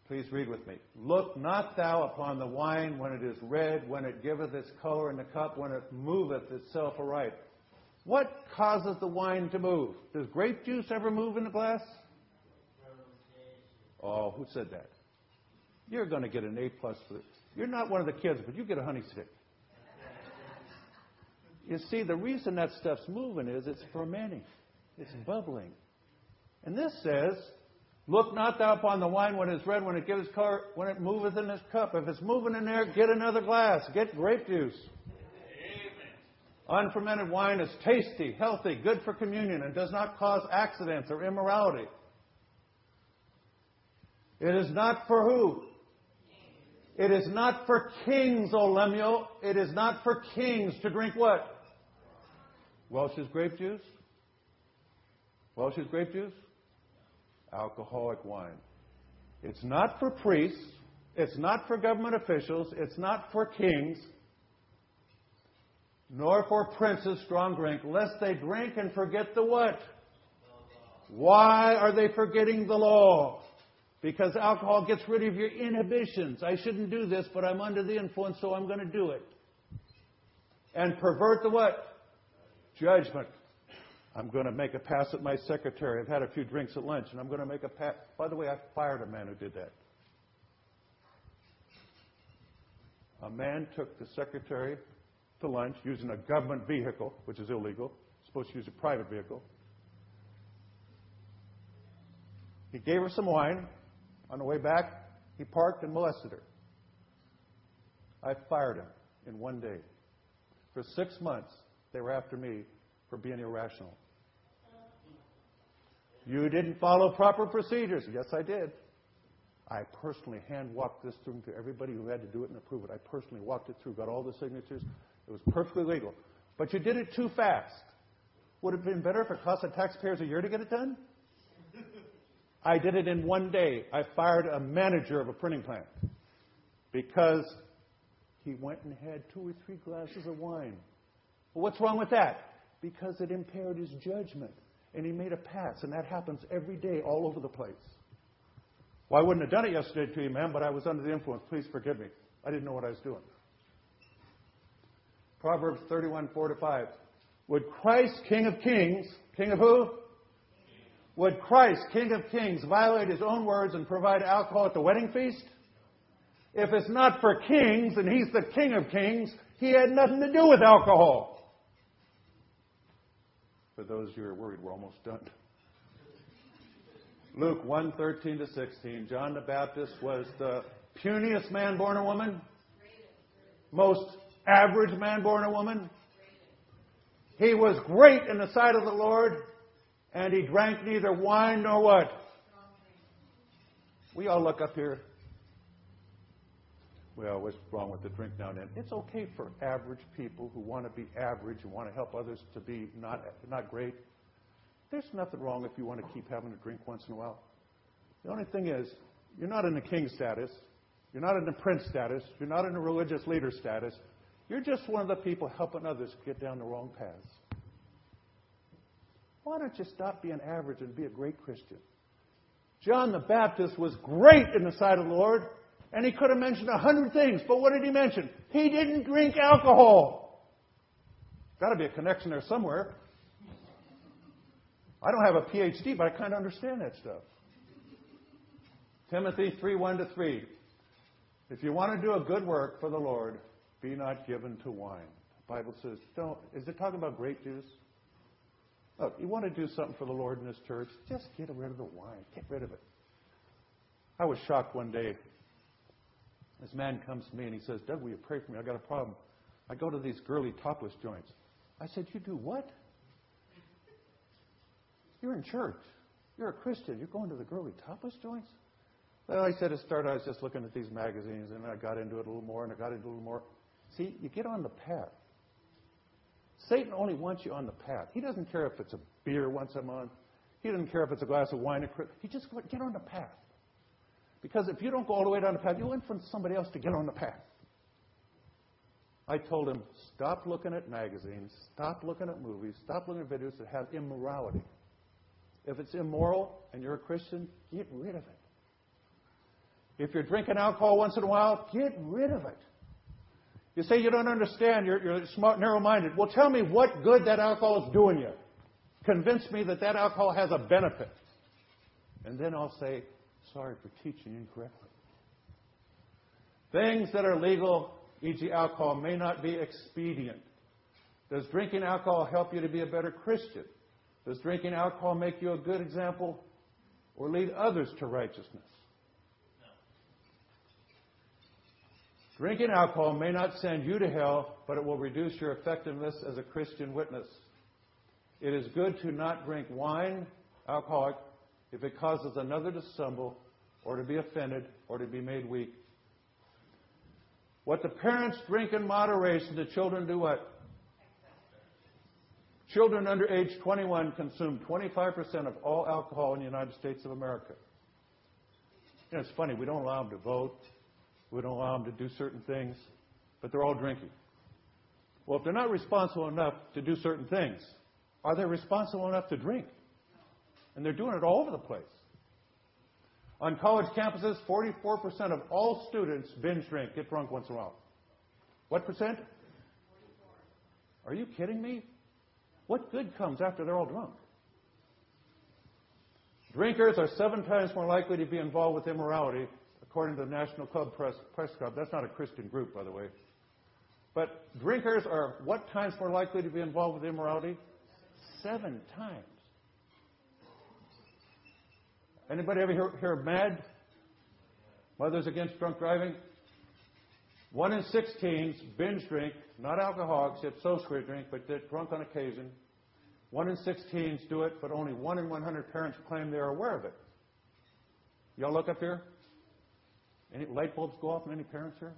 Please read with me. Look not thou upon the wine when it is red, when it giveth its color in the cup, when it moveth itself aright. What causes the wine to move? Does grape juice ever move in the glass? Oh, who said that? You're going to get an A plus for this. You're not one of the kids, but you get a honey stick. You see, the reason that stuff's moving is it's fermenting, it's bubbling. And this says, Look not thou upon the wine when it is red, when it gives color, when it moveth in this cup. If it's moving in there, get another glass. Get grape juice. Amen. Unfermented wine is tasty, healthy, good for communion, and does not cause accidents or immorality. It is not for who? It is not for kings, O Lemuel. It is not for kings to drink what? Welch's grape juice? Welch's grape juice? Alcoholic wine. It's not for priests. It's not for government officials. It's not for kings. Nor for princes strong drink, lest they drink and forget the what? Why are they forgetting the law? Because alcohol gets rid of your inhibitions. I shouldn't do this, but I'm under the influence, so I'm going to do it. And pervert the what? Judgment. I'm going to make a pass at my secretary. I've had a few drinks at lunch, and I'm going to make a pass. By the way, I fired a man who did that. A man took the secretary to lunch using a government vehicle, which is illegal. supposed to use a private vehicle. He gave her some wine. On the way back, he parked and molested her. I fired him in one day. For six months, they were after me for being irrational. You didn't follow proper procedures. Yes, I did. I personally hand walked this through to everybody who had to do it and approve it. I personally walked it through, got all the signatures. It was perfectly legal. But you did it too fast. Would it have been better if it cost the taxpayers a year to get it done? I did it in one day. I fired a manager of a printing plant because he went and had two or three glasses of wine. Well, what's wrong with that? Because it impaired his judgment. And he made a pass, and that happens every day all over the place. Well, I wouldn't have done it yesterday to you, ma'am, but I was under the influence. Please forgive me. I didn't know what I was doing. Proverbs 31, 4 to 5. Would Christ, King of Kings, King of who? Would Christ, King of Kings, violate his own words and provide alcohol at the wedding feast? If it's not for kings and he's the King of Kings, he had nothing to do with alcohol. For those who are worried, we're almost done. Luke 1 13 to 16. John the Baptist was the puniest man born a woman, most average man born a woman. He was great in the sight of the Lord, and he drank neither wine nor what? We all look up here well, what's wrong with the drink now and then? It's okay for average people who want to be average and want to help others to be not, not great. There's nothing wrong if you want to keep having a drink once in a while. The only thing is, you're not in the king status. You're not in the prince status. You're not in the religious leader status. You're just one of the people helping others get down the wrong paths. Why don't you stop being average and be a great Christian? John the Baptist was great in the sight of the Lord, and he could have mentioned a hundred things, but what did he mention? He didn't drink alcohol. Got to be a connection there somewhere. I don't have a PhD, but I kind of understand that stuff. Timothy 3 1 to 3. If you want to do a good work for the Lord, be not given to wine. The Bible says, don't. Is it talking about grape juice? Look, you want to do something for the Lord in this church, just get rid of the wine. Get rid of it. I was shocked one day. This man comes to me and he says, Doug, will you pray for me? I got a problem. I go to these girly topless joints. I said, You do what? You're in church. You're a Christian. You're going to the girly topless joints? Well, I said to start, I was just looking at these magazines, and I got into it a little more, and I got into it a little more. See, you get on the path. Satan only wants you on the path. He doesn't care if it's a beer once a month. He doesn't care if it's a glass of wine. He just get on the path. Because if you don't go all the way down the path, you'll influence somebody else to get on the path. I told him, stop looking at magazines, stop looking at movies, stop looking at videos that have immorality. If it's immoral and you're a Christian, get rid of it. If you're drinking alcohol once in a while, get rid of it. You say you don't understand, you're, you're smart, narrow minded. Well, tell me what good that alcohol is doing you. Convince me that that alcohol has a benefit. And then I'll say, sorry for teaching incorrectly. Things that are legal, e.g., alcohol, may not be expedient. Does drinking alcohol help you to be a better Christian? Does drinking alcohol make you a good example or lead others to righteousness? Drinking alcohol may not send you to hell, but it will reduce your effectiveness as a Christian witness. It is good to not drink wine, alcoholic, if it causes another to stumble or to be offended or to be made weak. What the parents drink in moderation, the children do what? Children under age 21 consume 25% of all alcohol in the United States of America. You know, it's funny, we don't allow them to vote. We don't allow them to do certain things, but they're all drinking. Well, if they're not responsible enough to do certain things, are they responsible enough to drink? And they're doing it all over the place. On college campuses, 44% of all students binge drink, get drunk once in a while. What percent? 44. Are you kidding me? What good comes after they're all drunk? Drinkers are seven times more likely to be involved with immorality according to the National Club Press, Press Club. That's not a Christian group, by the way. But drinkers are what times more likely to be involved with immorality? Seven times. Anybody ever hear, hear of MADD? Mothers Against Drunk Driving? One in six teens binge drink, not alcoholics, yet social drink, but get drunk on occasion. One in six teens do it, but only one in 100 parents claim they are aware of it. Y'all look up here? Any light bulbs go off in any parents here?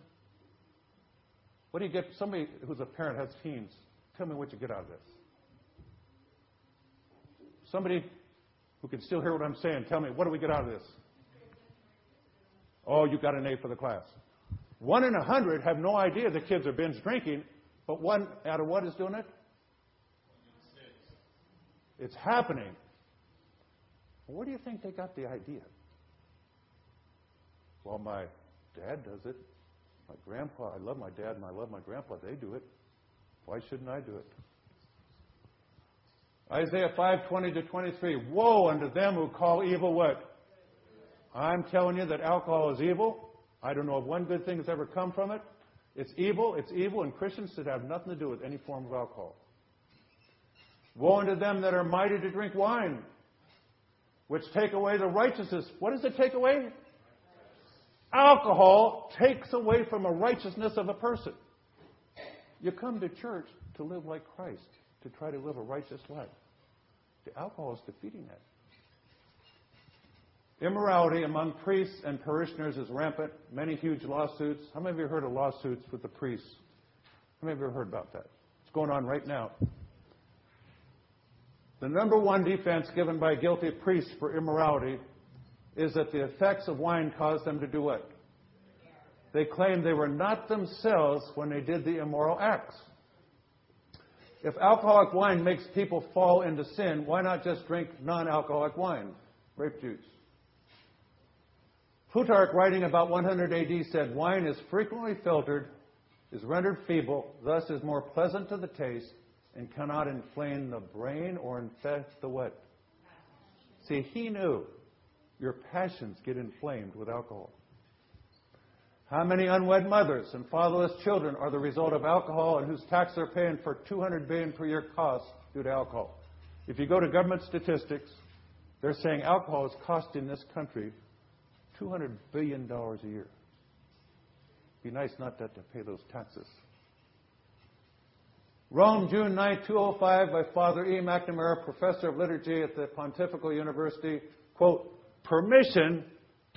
What do you get? Somebody who's a parent has teens. Tell me what you get out of this. Somebody who can still hear what I'm saying, tell me, what do we get out of this? Oh, you got an A for the class. One in a hundred have no idea the kids are binge drinking, but one out of what is doing it? It's happening. Where do you think they got the idea? Well, my dad does it. My grandpa, I love my dad and I love my grandpa. They do it. Why shouldn't I do it? Isaiah 5:20 to 23. Woe unto them who call evil what? I'm telling you that alcohol is evil. I don't know if one good thing has ever come from it. It's evil. It's evil, and Christians should have nothing to do with any form of alcohol. Woe unto them that are mighty to drink wine, which take away the righteousness. What does it take away? Alcohol takes away from a righteousness of a person. You come to church to live like Christ, to try to live a righteous life. The alcohol is defeating that. Immorality among priests and parishioners is rampant. Many huge lawsuits. How many of you heard of lawsuits with the priests? How many of you heard about that? It's going on right now. The number one defense given by guilty priests for immorality is that the effects of wine caused them to do what? They claim they were not themselves when they did the immoral acts. If alcoholic wine makes people fall into sin, why not just drink non alcoholic wine, grape juice? Plutarch, writing about 100 AD, said wine is frequently filtered, is rendered feeble, thus is more pleasant to the taste, and cannot inflame the brain or infect the what? See, he knew your passions get inflamed with alcohol. How many unwed mothers and fatherless children are the result of alcohol and whose tax they're paying for 200 billion per year costs due to alcohol? If you go to government statistics, they're saying alcohol is costing this country 200 billion dollars a year. Be nice not to have to pay those taxes. Rome, June 9, 205, by Father E. McNamara, professor of liturgy at the Pontifical University, quote, permission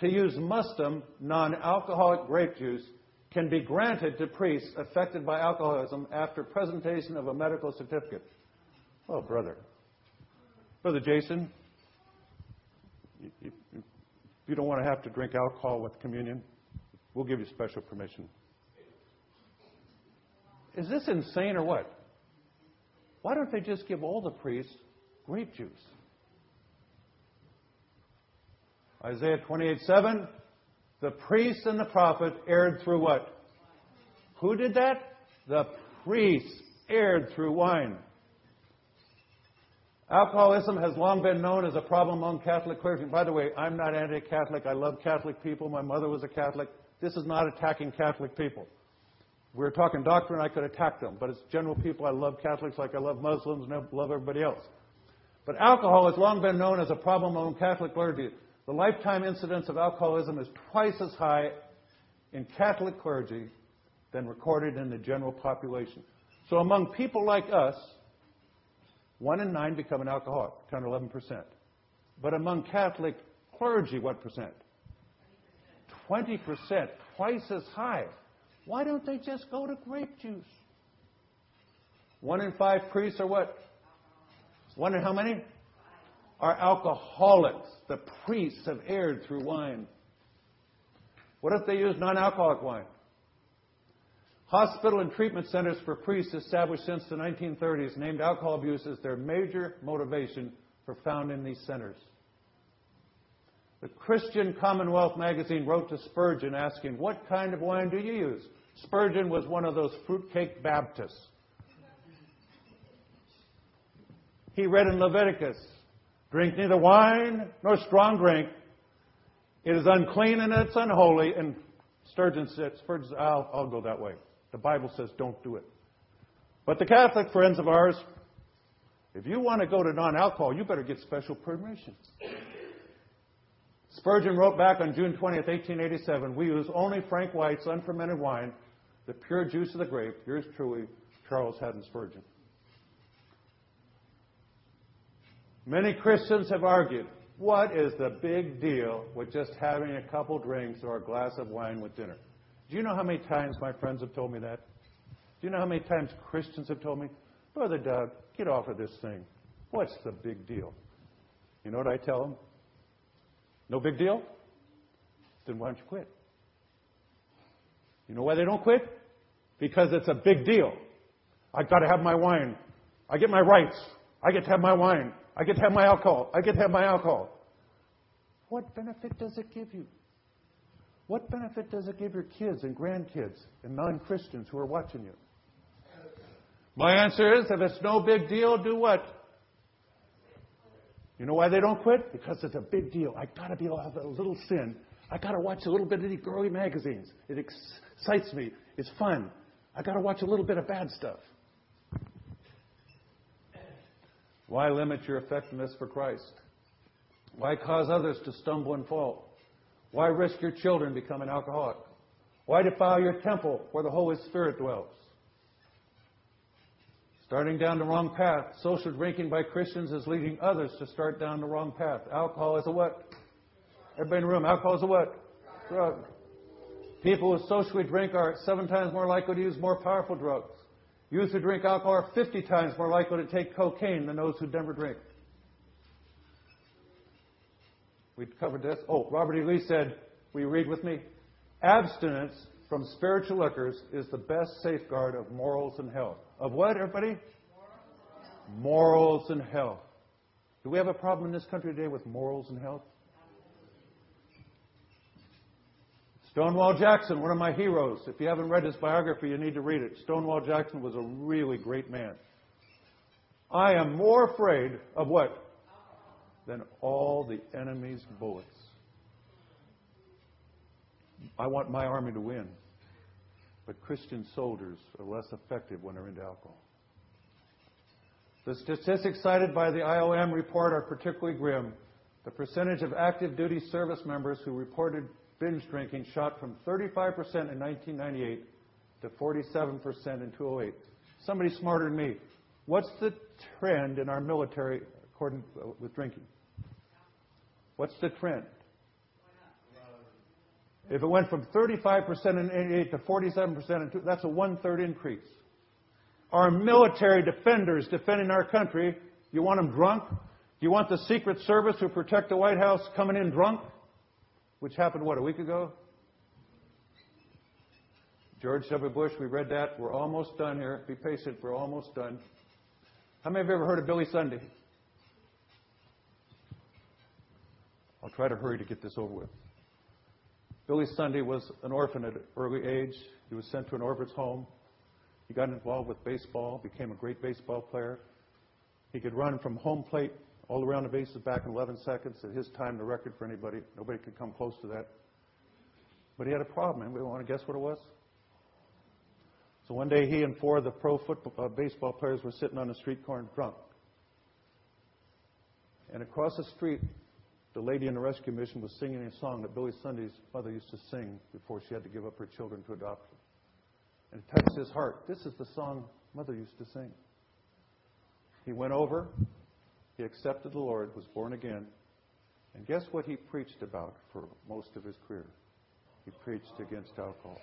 to use mustum, non alcoholic grape juice, can be granted to priests affected by alcoholism after presentation of a medical certificate. Oh, brother. Brother Jason, if you don't want to have to drink alcohol with communion, we'll give you special permission. Is this insane or what? Why don't they just give all the priests grape juice? Isaiah 28 7. The priest and the prophet erred through what? Who did that? The priests erred through wine. Alcoholism has long been known as a problem among Catholic clergy. By the way, I'm not anti Catholic. I love Catholic people. My mother was a Catholic. This is not attacking Catholic people. If we're talking doctrine, I could attack them. But as general people, I love Catholics like I love Muslims and I love everybody else. But alcohol has long been known as a problem among Catholic clergy. The lifetime incidence of alcoholism is twice as high in Catholic clergy than recorded in the general population. So among people like us, one in nine become an alcoholic, 10 or 11 percent. But among Catholic clergy, what percent? 20 percent, twice as high. Why don't they just go to grape juice? One in five priests are what? One in how many? are alcoholics. The priests have erred through wine. What if they use non alcoholic wine? Hospital and treatment centers for priests established since the 1930s named alcohol abuse as their major motivation for founding these centers. The Christian Commonwealth magazine wrote to Spurgeon asking, What kind of wine do you use? Spurgeon was one of those fruitcake Baptists. He read in Leviticus, Drink neither wine nor strong drink. It is unclean and it's unholy. And Sturgeon said, Spurgeon, I'll, I'll go that way. The Bible says don't do it. But the Catholic friends of ours, if you want to go to non alcohol, you better get special permission. Spurgeon wrote back on June 20th, 1887 We use only Frank Wright's unfermented wine, the pure juice of the grape. Yours truly, Charles Haddon Spurgeon. Many Christians have argued, what is the big deal with just having a couple drinks or a glass of wine with dinner? Do you know how many times my friends have told me that? Do you know how many times Christians have told me, Brother Doug, get off of this thing. What's the big deal? You know what I tell them? No big deal? Then why don't you quit? You know why they don't quit? Because it's a big deal. I've got to have my wine. I get my rights. I get to have my wine. I get to have my alcohol. I get to have my alcohol. What benefit does it give you? What benefit does it give your kids and grandkids and non Christians who are watching you? My answer is if it's no big deal, do what? You know why they don't quit? Because it's a big deal. I gotta be able to have a little sin. I gotta watch a little bit of the girly magazines. It excites me. It's fun. I gotta watch a little bit of bad stuff. Why limit your effectiveness for Christ? Why cause others to stumble and fall? Why risk your children becoming alcoholic? Why defile your temple where the Holy Spirit dwells? Starting down the wrong path. Social drinking by Christians is leading others to start down the wrong path. Alcohol is a what? Everybody in the room, alcohol is a what? Drug. People who socially drink are seven times more likely to use more powerful drugs. Youths who drink alcohol are 50 times more likely to take cocaine than those who never drink. We covered this. Oh, Robert E. Lee said, Will you read with me? Abstinence from spiritual liquors is the best safeguard of morals and health. Of what, everybody? Morals and health. Do we have a problem in this country today with morals and health? Stonewall Jackson, one of my heroes. If you haven't read his biography, you need to read it. Stonewall Jackson was a really great man. I am more afraid of what? Than all the enemy's bullets. I want my army to win. But Christian soldiers are less effective when they're into alcohol. The statistics cited by the IOM report are particularly grim. The percentage of active duty service members who reported binge drinking shot from 35% in 1998 to 47% in 2008. Somebody smarter than me. What's the trend in our military according uh, with drinking? What's the trend? If it went from 35% in 88 to 47% in two, that's a one-third increase. Our military defenders defending our country, you want them drunk? You want the Secret Service who protect the White House coming in drunk? Which happened, what, a week ago? George W. Bush, we read that. We're almost done here. Be patient. We're almost done. How many of you ever heard of Billy Sunday? I'll try to hurry to get this over with. Billy Sunday was an orphan at an early age. He was sent to an orphan's home. He got involved with baseball, became a great baseball player. He could run from home plate all around the bases back in 11 seconds. At his time, the record for anybody. Nobody could come close to that. But he had a problem. Anybody want to guess what it was? So one day, he and four of the pro football, uh, baseball players were sitting on a street corner drunk. And across the street, the lady in the rescue mission was singing a song that Billy Sunday's mother used to sing before she had to give up her children to adoption. And it touched his heart. This is the song mother used to sing. He went over, he accepted the Lord, was born again, and guess what he preached about for most of his career? He preached against alcohol.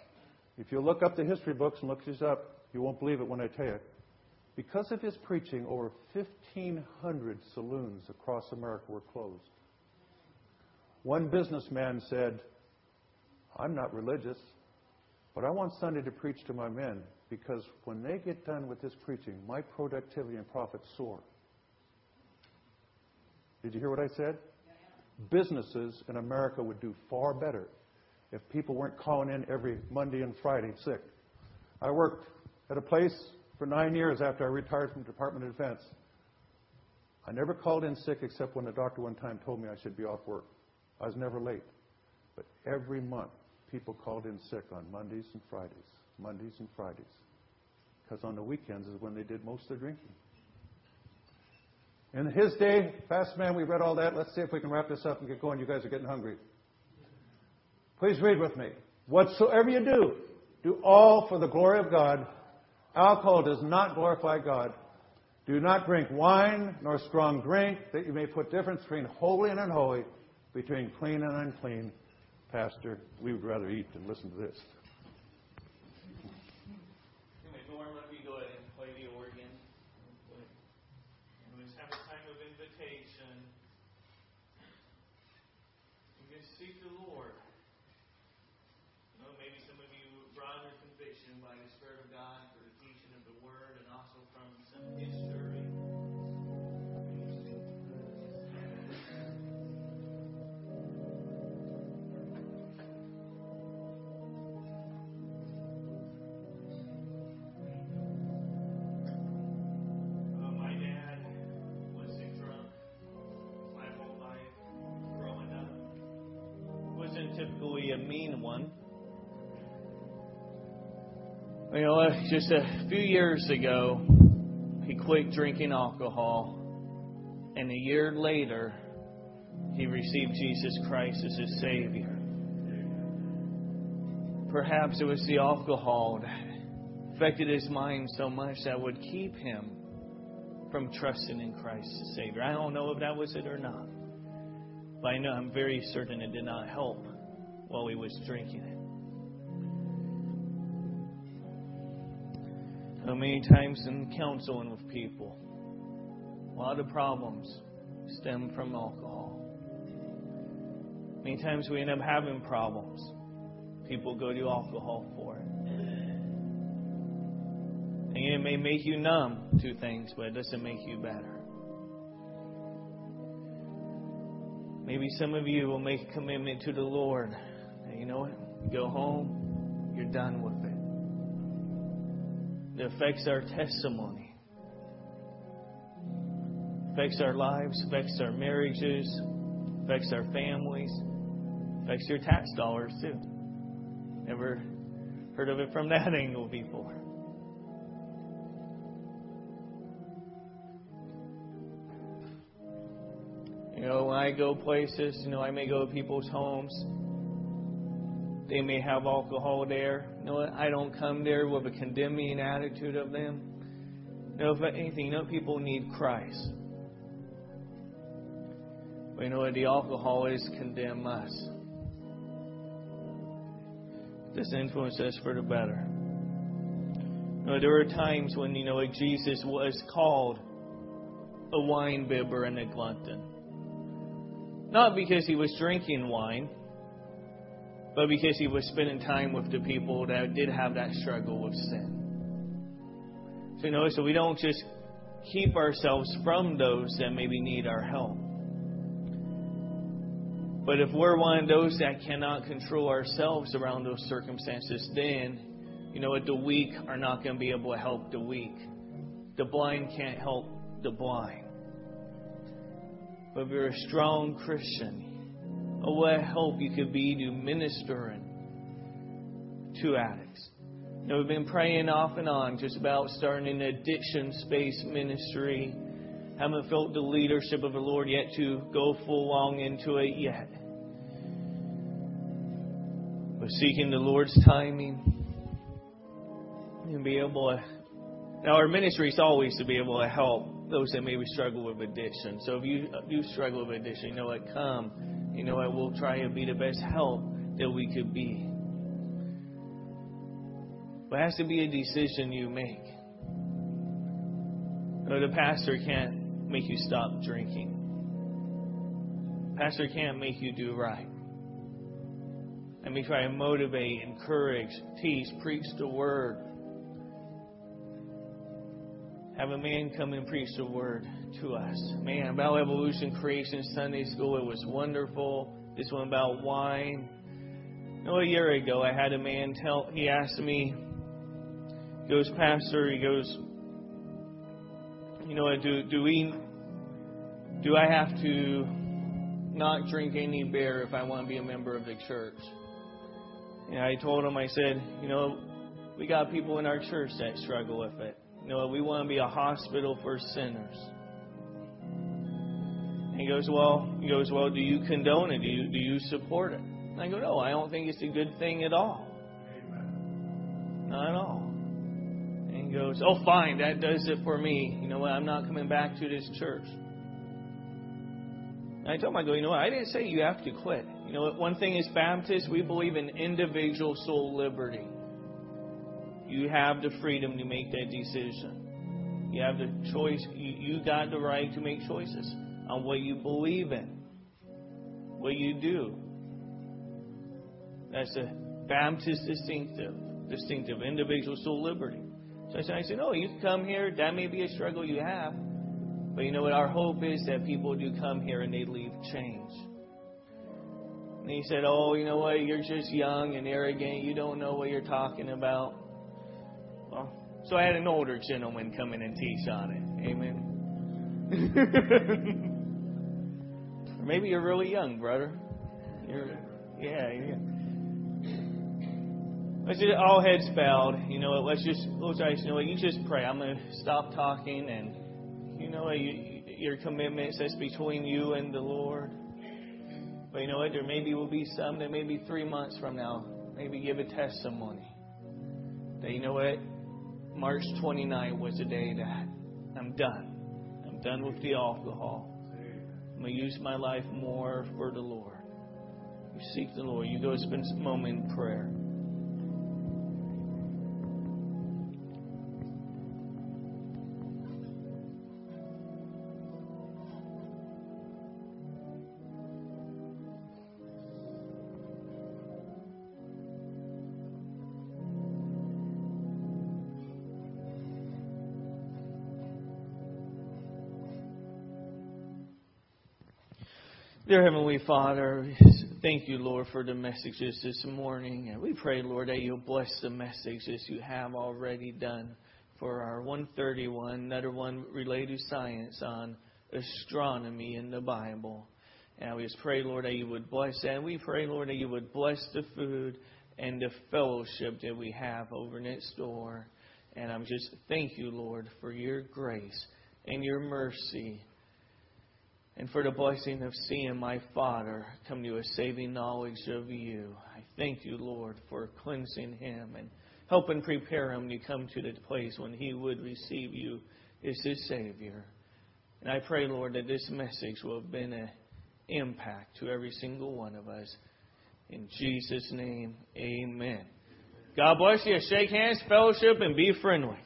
If you look up the history books and look this up, you won't believe it when I tell you. Because of his preaching, over 1,500 saloons across America were closed. One businessman said, I'm not religious, but I want Sunday to preach to my men because when they get done with this preaching, my productivity and profits soar. Did you hear what I said? Businesses in America would do far better if people weren't calling in every Monday and Friday sick. I worked at a place for nine years after I retired from the Department of Defense. I never called in sick except when the doctor one time told me I should be off work. I was never late. But every month, people called in sick on Mondays and Fridays, Mondays and Fridays. Because on the weekends is when they did most of their drinking. In his day, fast man, we read all that. Let's see if we can wrap this up and get going. You guys are getting hungry. Please read with me. Whatsoever you do, do all for the glory of God. Alcohol does not glorify God. Do not drink wine nor strong drink, that you may put difference between holy and unholy, between clean and unclean. Pastor, we would rather eat than listen to this. You know, just a few years ago, he quit drinking alcohol, and a year later, he received Jesus Christ as his Savior. Perhaps it was the alcohol that affected his mind so much that would keep him from trusting in Christ as Savior. I don't know if that was it or not, but I know I'm very certain it did not help while he was drinking it. How many times in counseling with people, a lot of problems stem from alcohol. Many times we end up having problems. People go to alcohol for it. And it may make you numb to things, but it doesn't make you better. Maybe some of you will make a commitment to the Lord. And you know what? You go home, you're done with it. It affects our testimony, affects our lives, affects our marriages, affects our families, affects your tax dollars too. Never heard of it from that angle before. You know, when I go places, you know, I may go to people's homes. They may have alcohol there. What? I don't come there with a condemning attitude of them. Know, if anything, know, people need Christ. But you know what? The alcoholics condemn us. This influences us for the better. You know, there were times when, you know, Jesus was called a wine bibber and a glutton. Not because he was drinking wine, but because he was spending time with the people that did have that struggle with sin. So, you know, so we don't just keep ourselves from those that maybe need our help. But if we're one of those that cannot control ourselves around those circumstances, then, you know what, the weak are not going to be able to help the weak. The blind can't help the blind. But if you're a strong Christian, oh, what help you could be to ministering to addicts. Know, we've been praying off and on just about starting an addiction space ministry. Haven't felt the leadership of the Lord yet to go full long into it yet. But seeking the Lord's timing and be able to. Now, our ministry is always to be able to help those that maybe struggle with addiction. So if you do struggle with addiction, you know what? Come. You know what? We'll try and be the best help that we could be. But it has to be a decision you make. No, the pastor can't make you stop drinking. Pastor can't make you do right. Let me try to motivate, encourage, teach, preach the word. Have a man come and preach the word to us. Man, about evolution, creation, Sunday school, it was wonderful. This one about wine. You know, a year ago, I had a man tell, he asked me, he goes, Pastor, he goes, you know, do, do we, do I have to not drink any beer if I want to be a member of the church? And I told him, I said, you know, we got people in our church that struggle with it. You know, we want to be a hospital for sinners. And he goes, well, he goes, well, do you condone it? Do you, do you support it? And I go, no, I don't think it's a good thing at all. Not at all. And he goes, oh, fine, that does it for me. You know what? I'm not coming back to this church. And I told him, I go, you know what? I didn't say you have to quit. You know what? One thing is Baptist, we believe in individual soul liberty. You have the freedom to make that decision. You have the choice. You, you got the right to make choices on what you believe in, what you do. That's a Baptist distinctive, distinctive individual soul liberty. So I said, I said, no, you can come here. That may be a struggle you have. But you know what? Our hope is that people do come here and they leave change. And he said, Oh, you know what? You're just young and arrogant. You don't know what you're talking about. Well, so I had an older gentleman come in and teach on it. Amen. maybe you're really young, brother. You're, yeah, yeah. Let's just all heads bowed. You know what? Let's just eyes. You know what? You just pray. I'm going to stop talking, and you know what? You, your commitment says between you and the Lord. But you know what? There maybe will be some that maybe three months from now, maybe give a testimony that you know what? March 29 was the day that I'm done. I'm done with the alcohol. I'm going to use my life more for the Lord. You seek the Lord. You go spend a moment in prayer. Dear Heavenly Father, thank you, Lord, for the messages this morning. And we pray, Lord, that you'll bless the messages you have already done for our 131, another one related to science on astronomy in the Bible. And we just pray, Lord, that you would bless that. And we pray, Lord, that you would bless the food and the fellowship that we have over next door. And I'm just thank you, Lord, for your grace and your mercy and for the blessing of seeing my Father come to a saving knowledge of you. I thank you, Lord, for cleansing him and helping prepare him to come to the place when he would receive you as his Savior. And I pray, Lord, that this message will have been an impact to every single one of us. In Jesus' name, amen. God bless you. Shake hands, fellowship, and be friendly.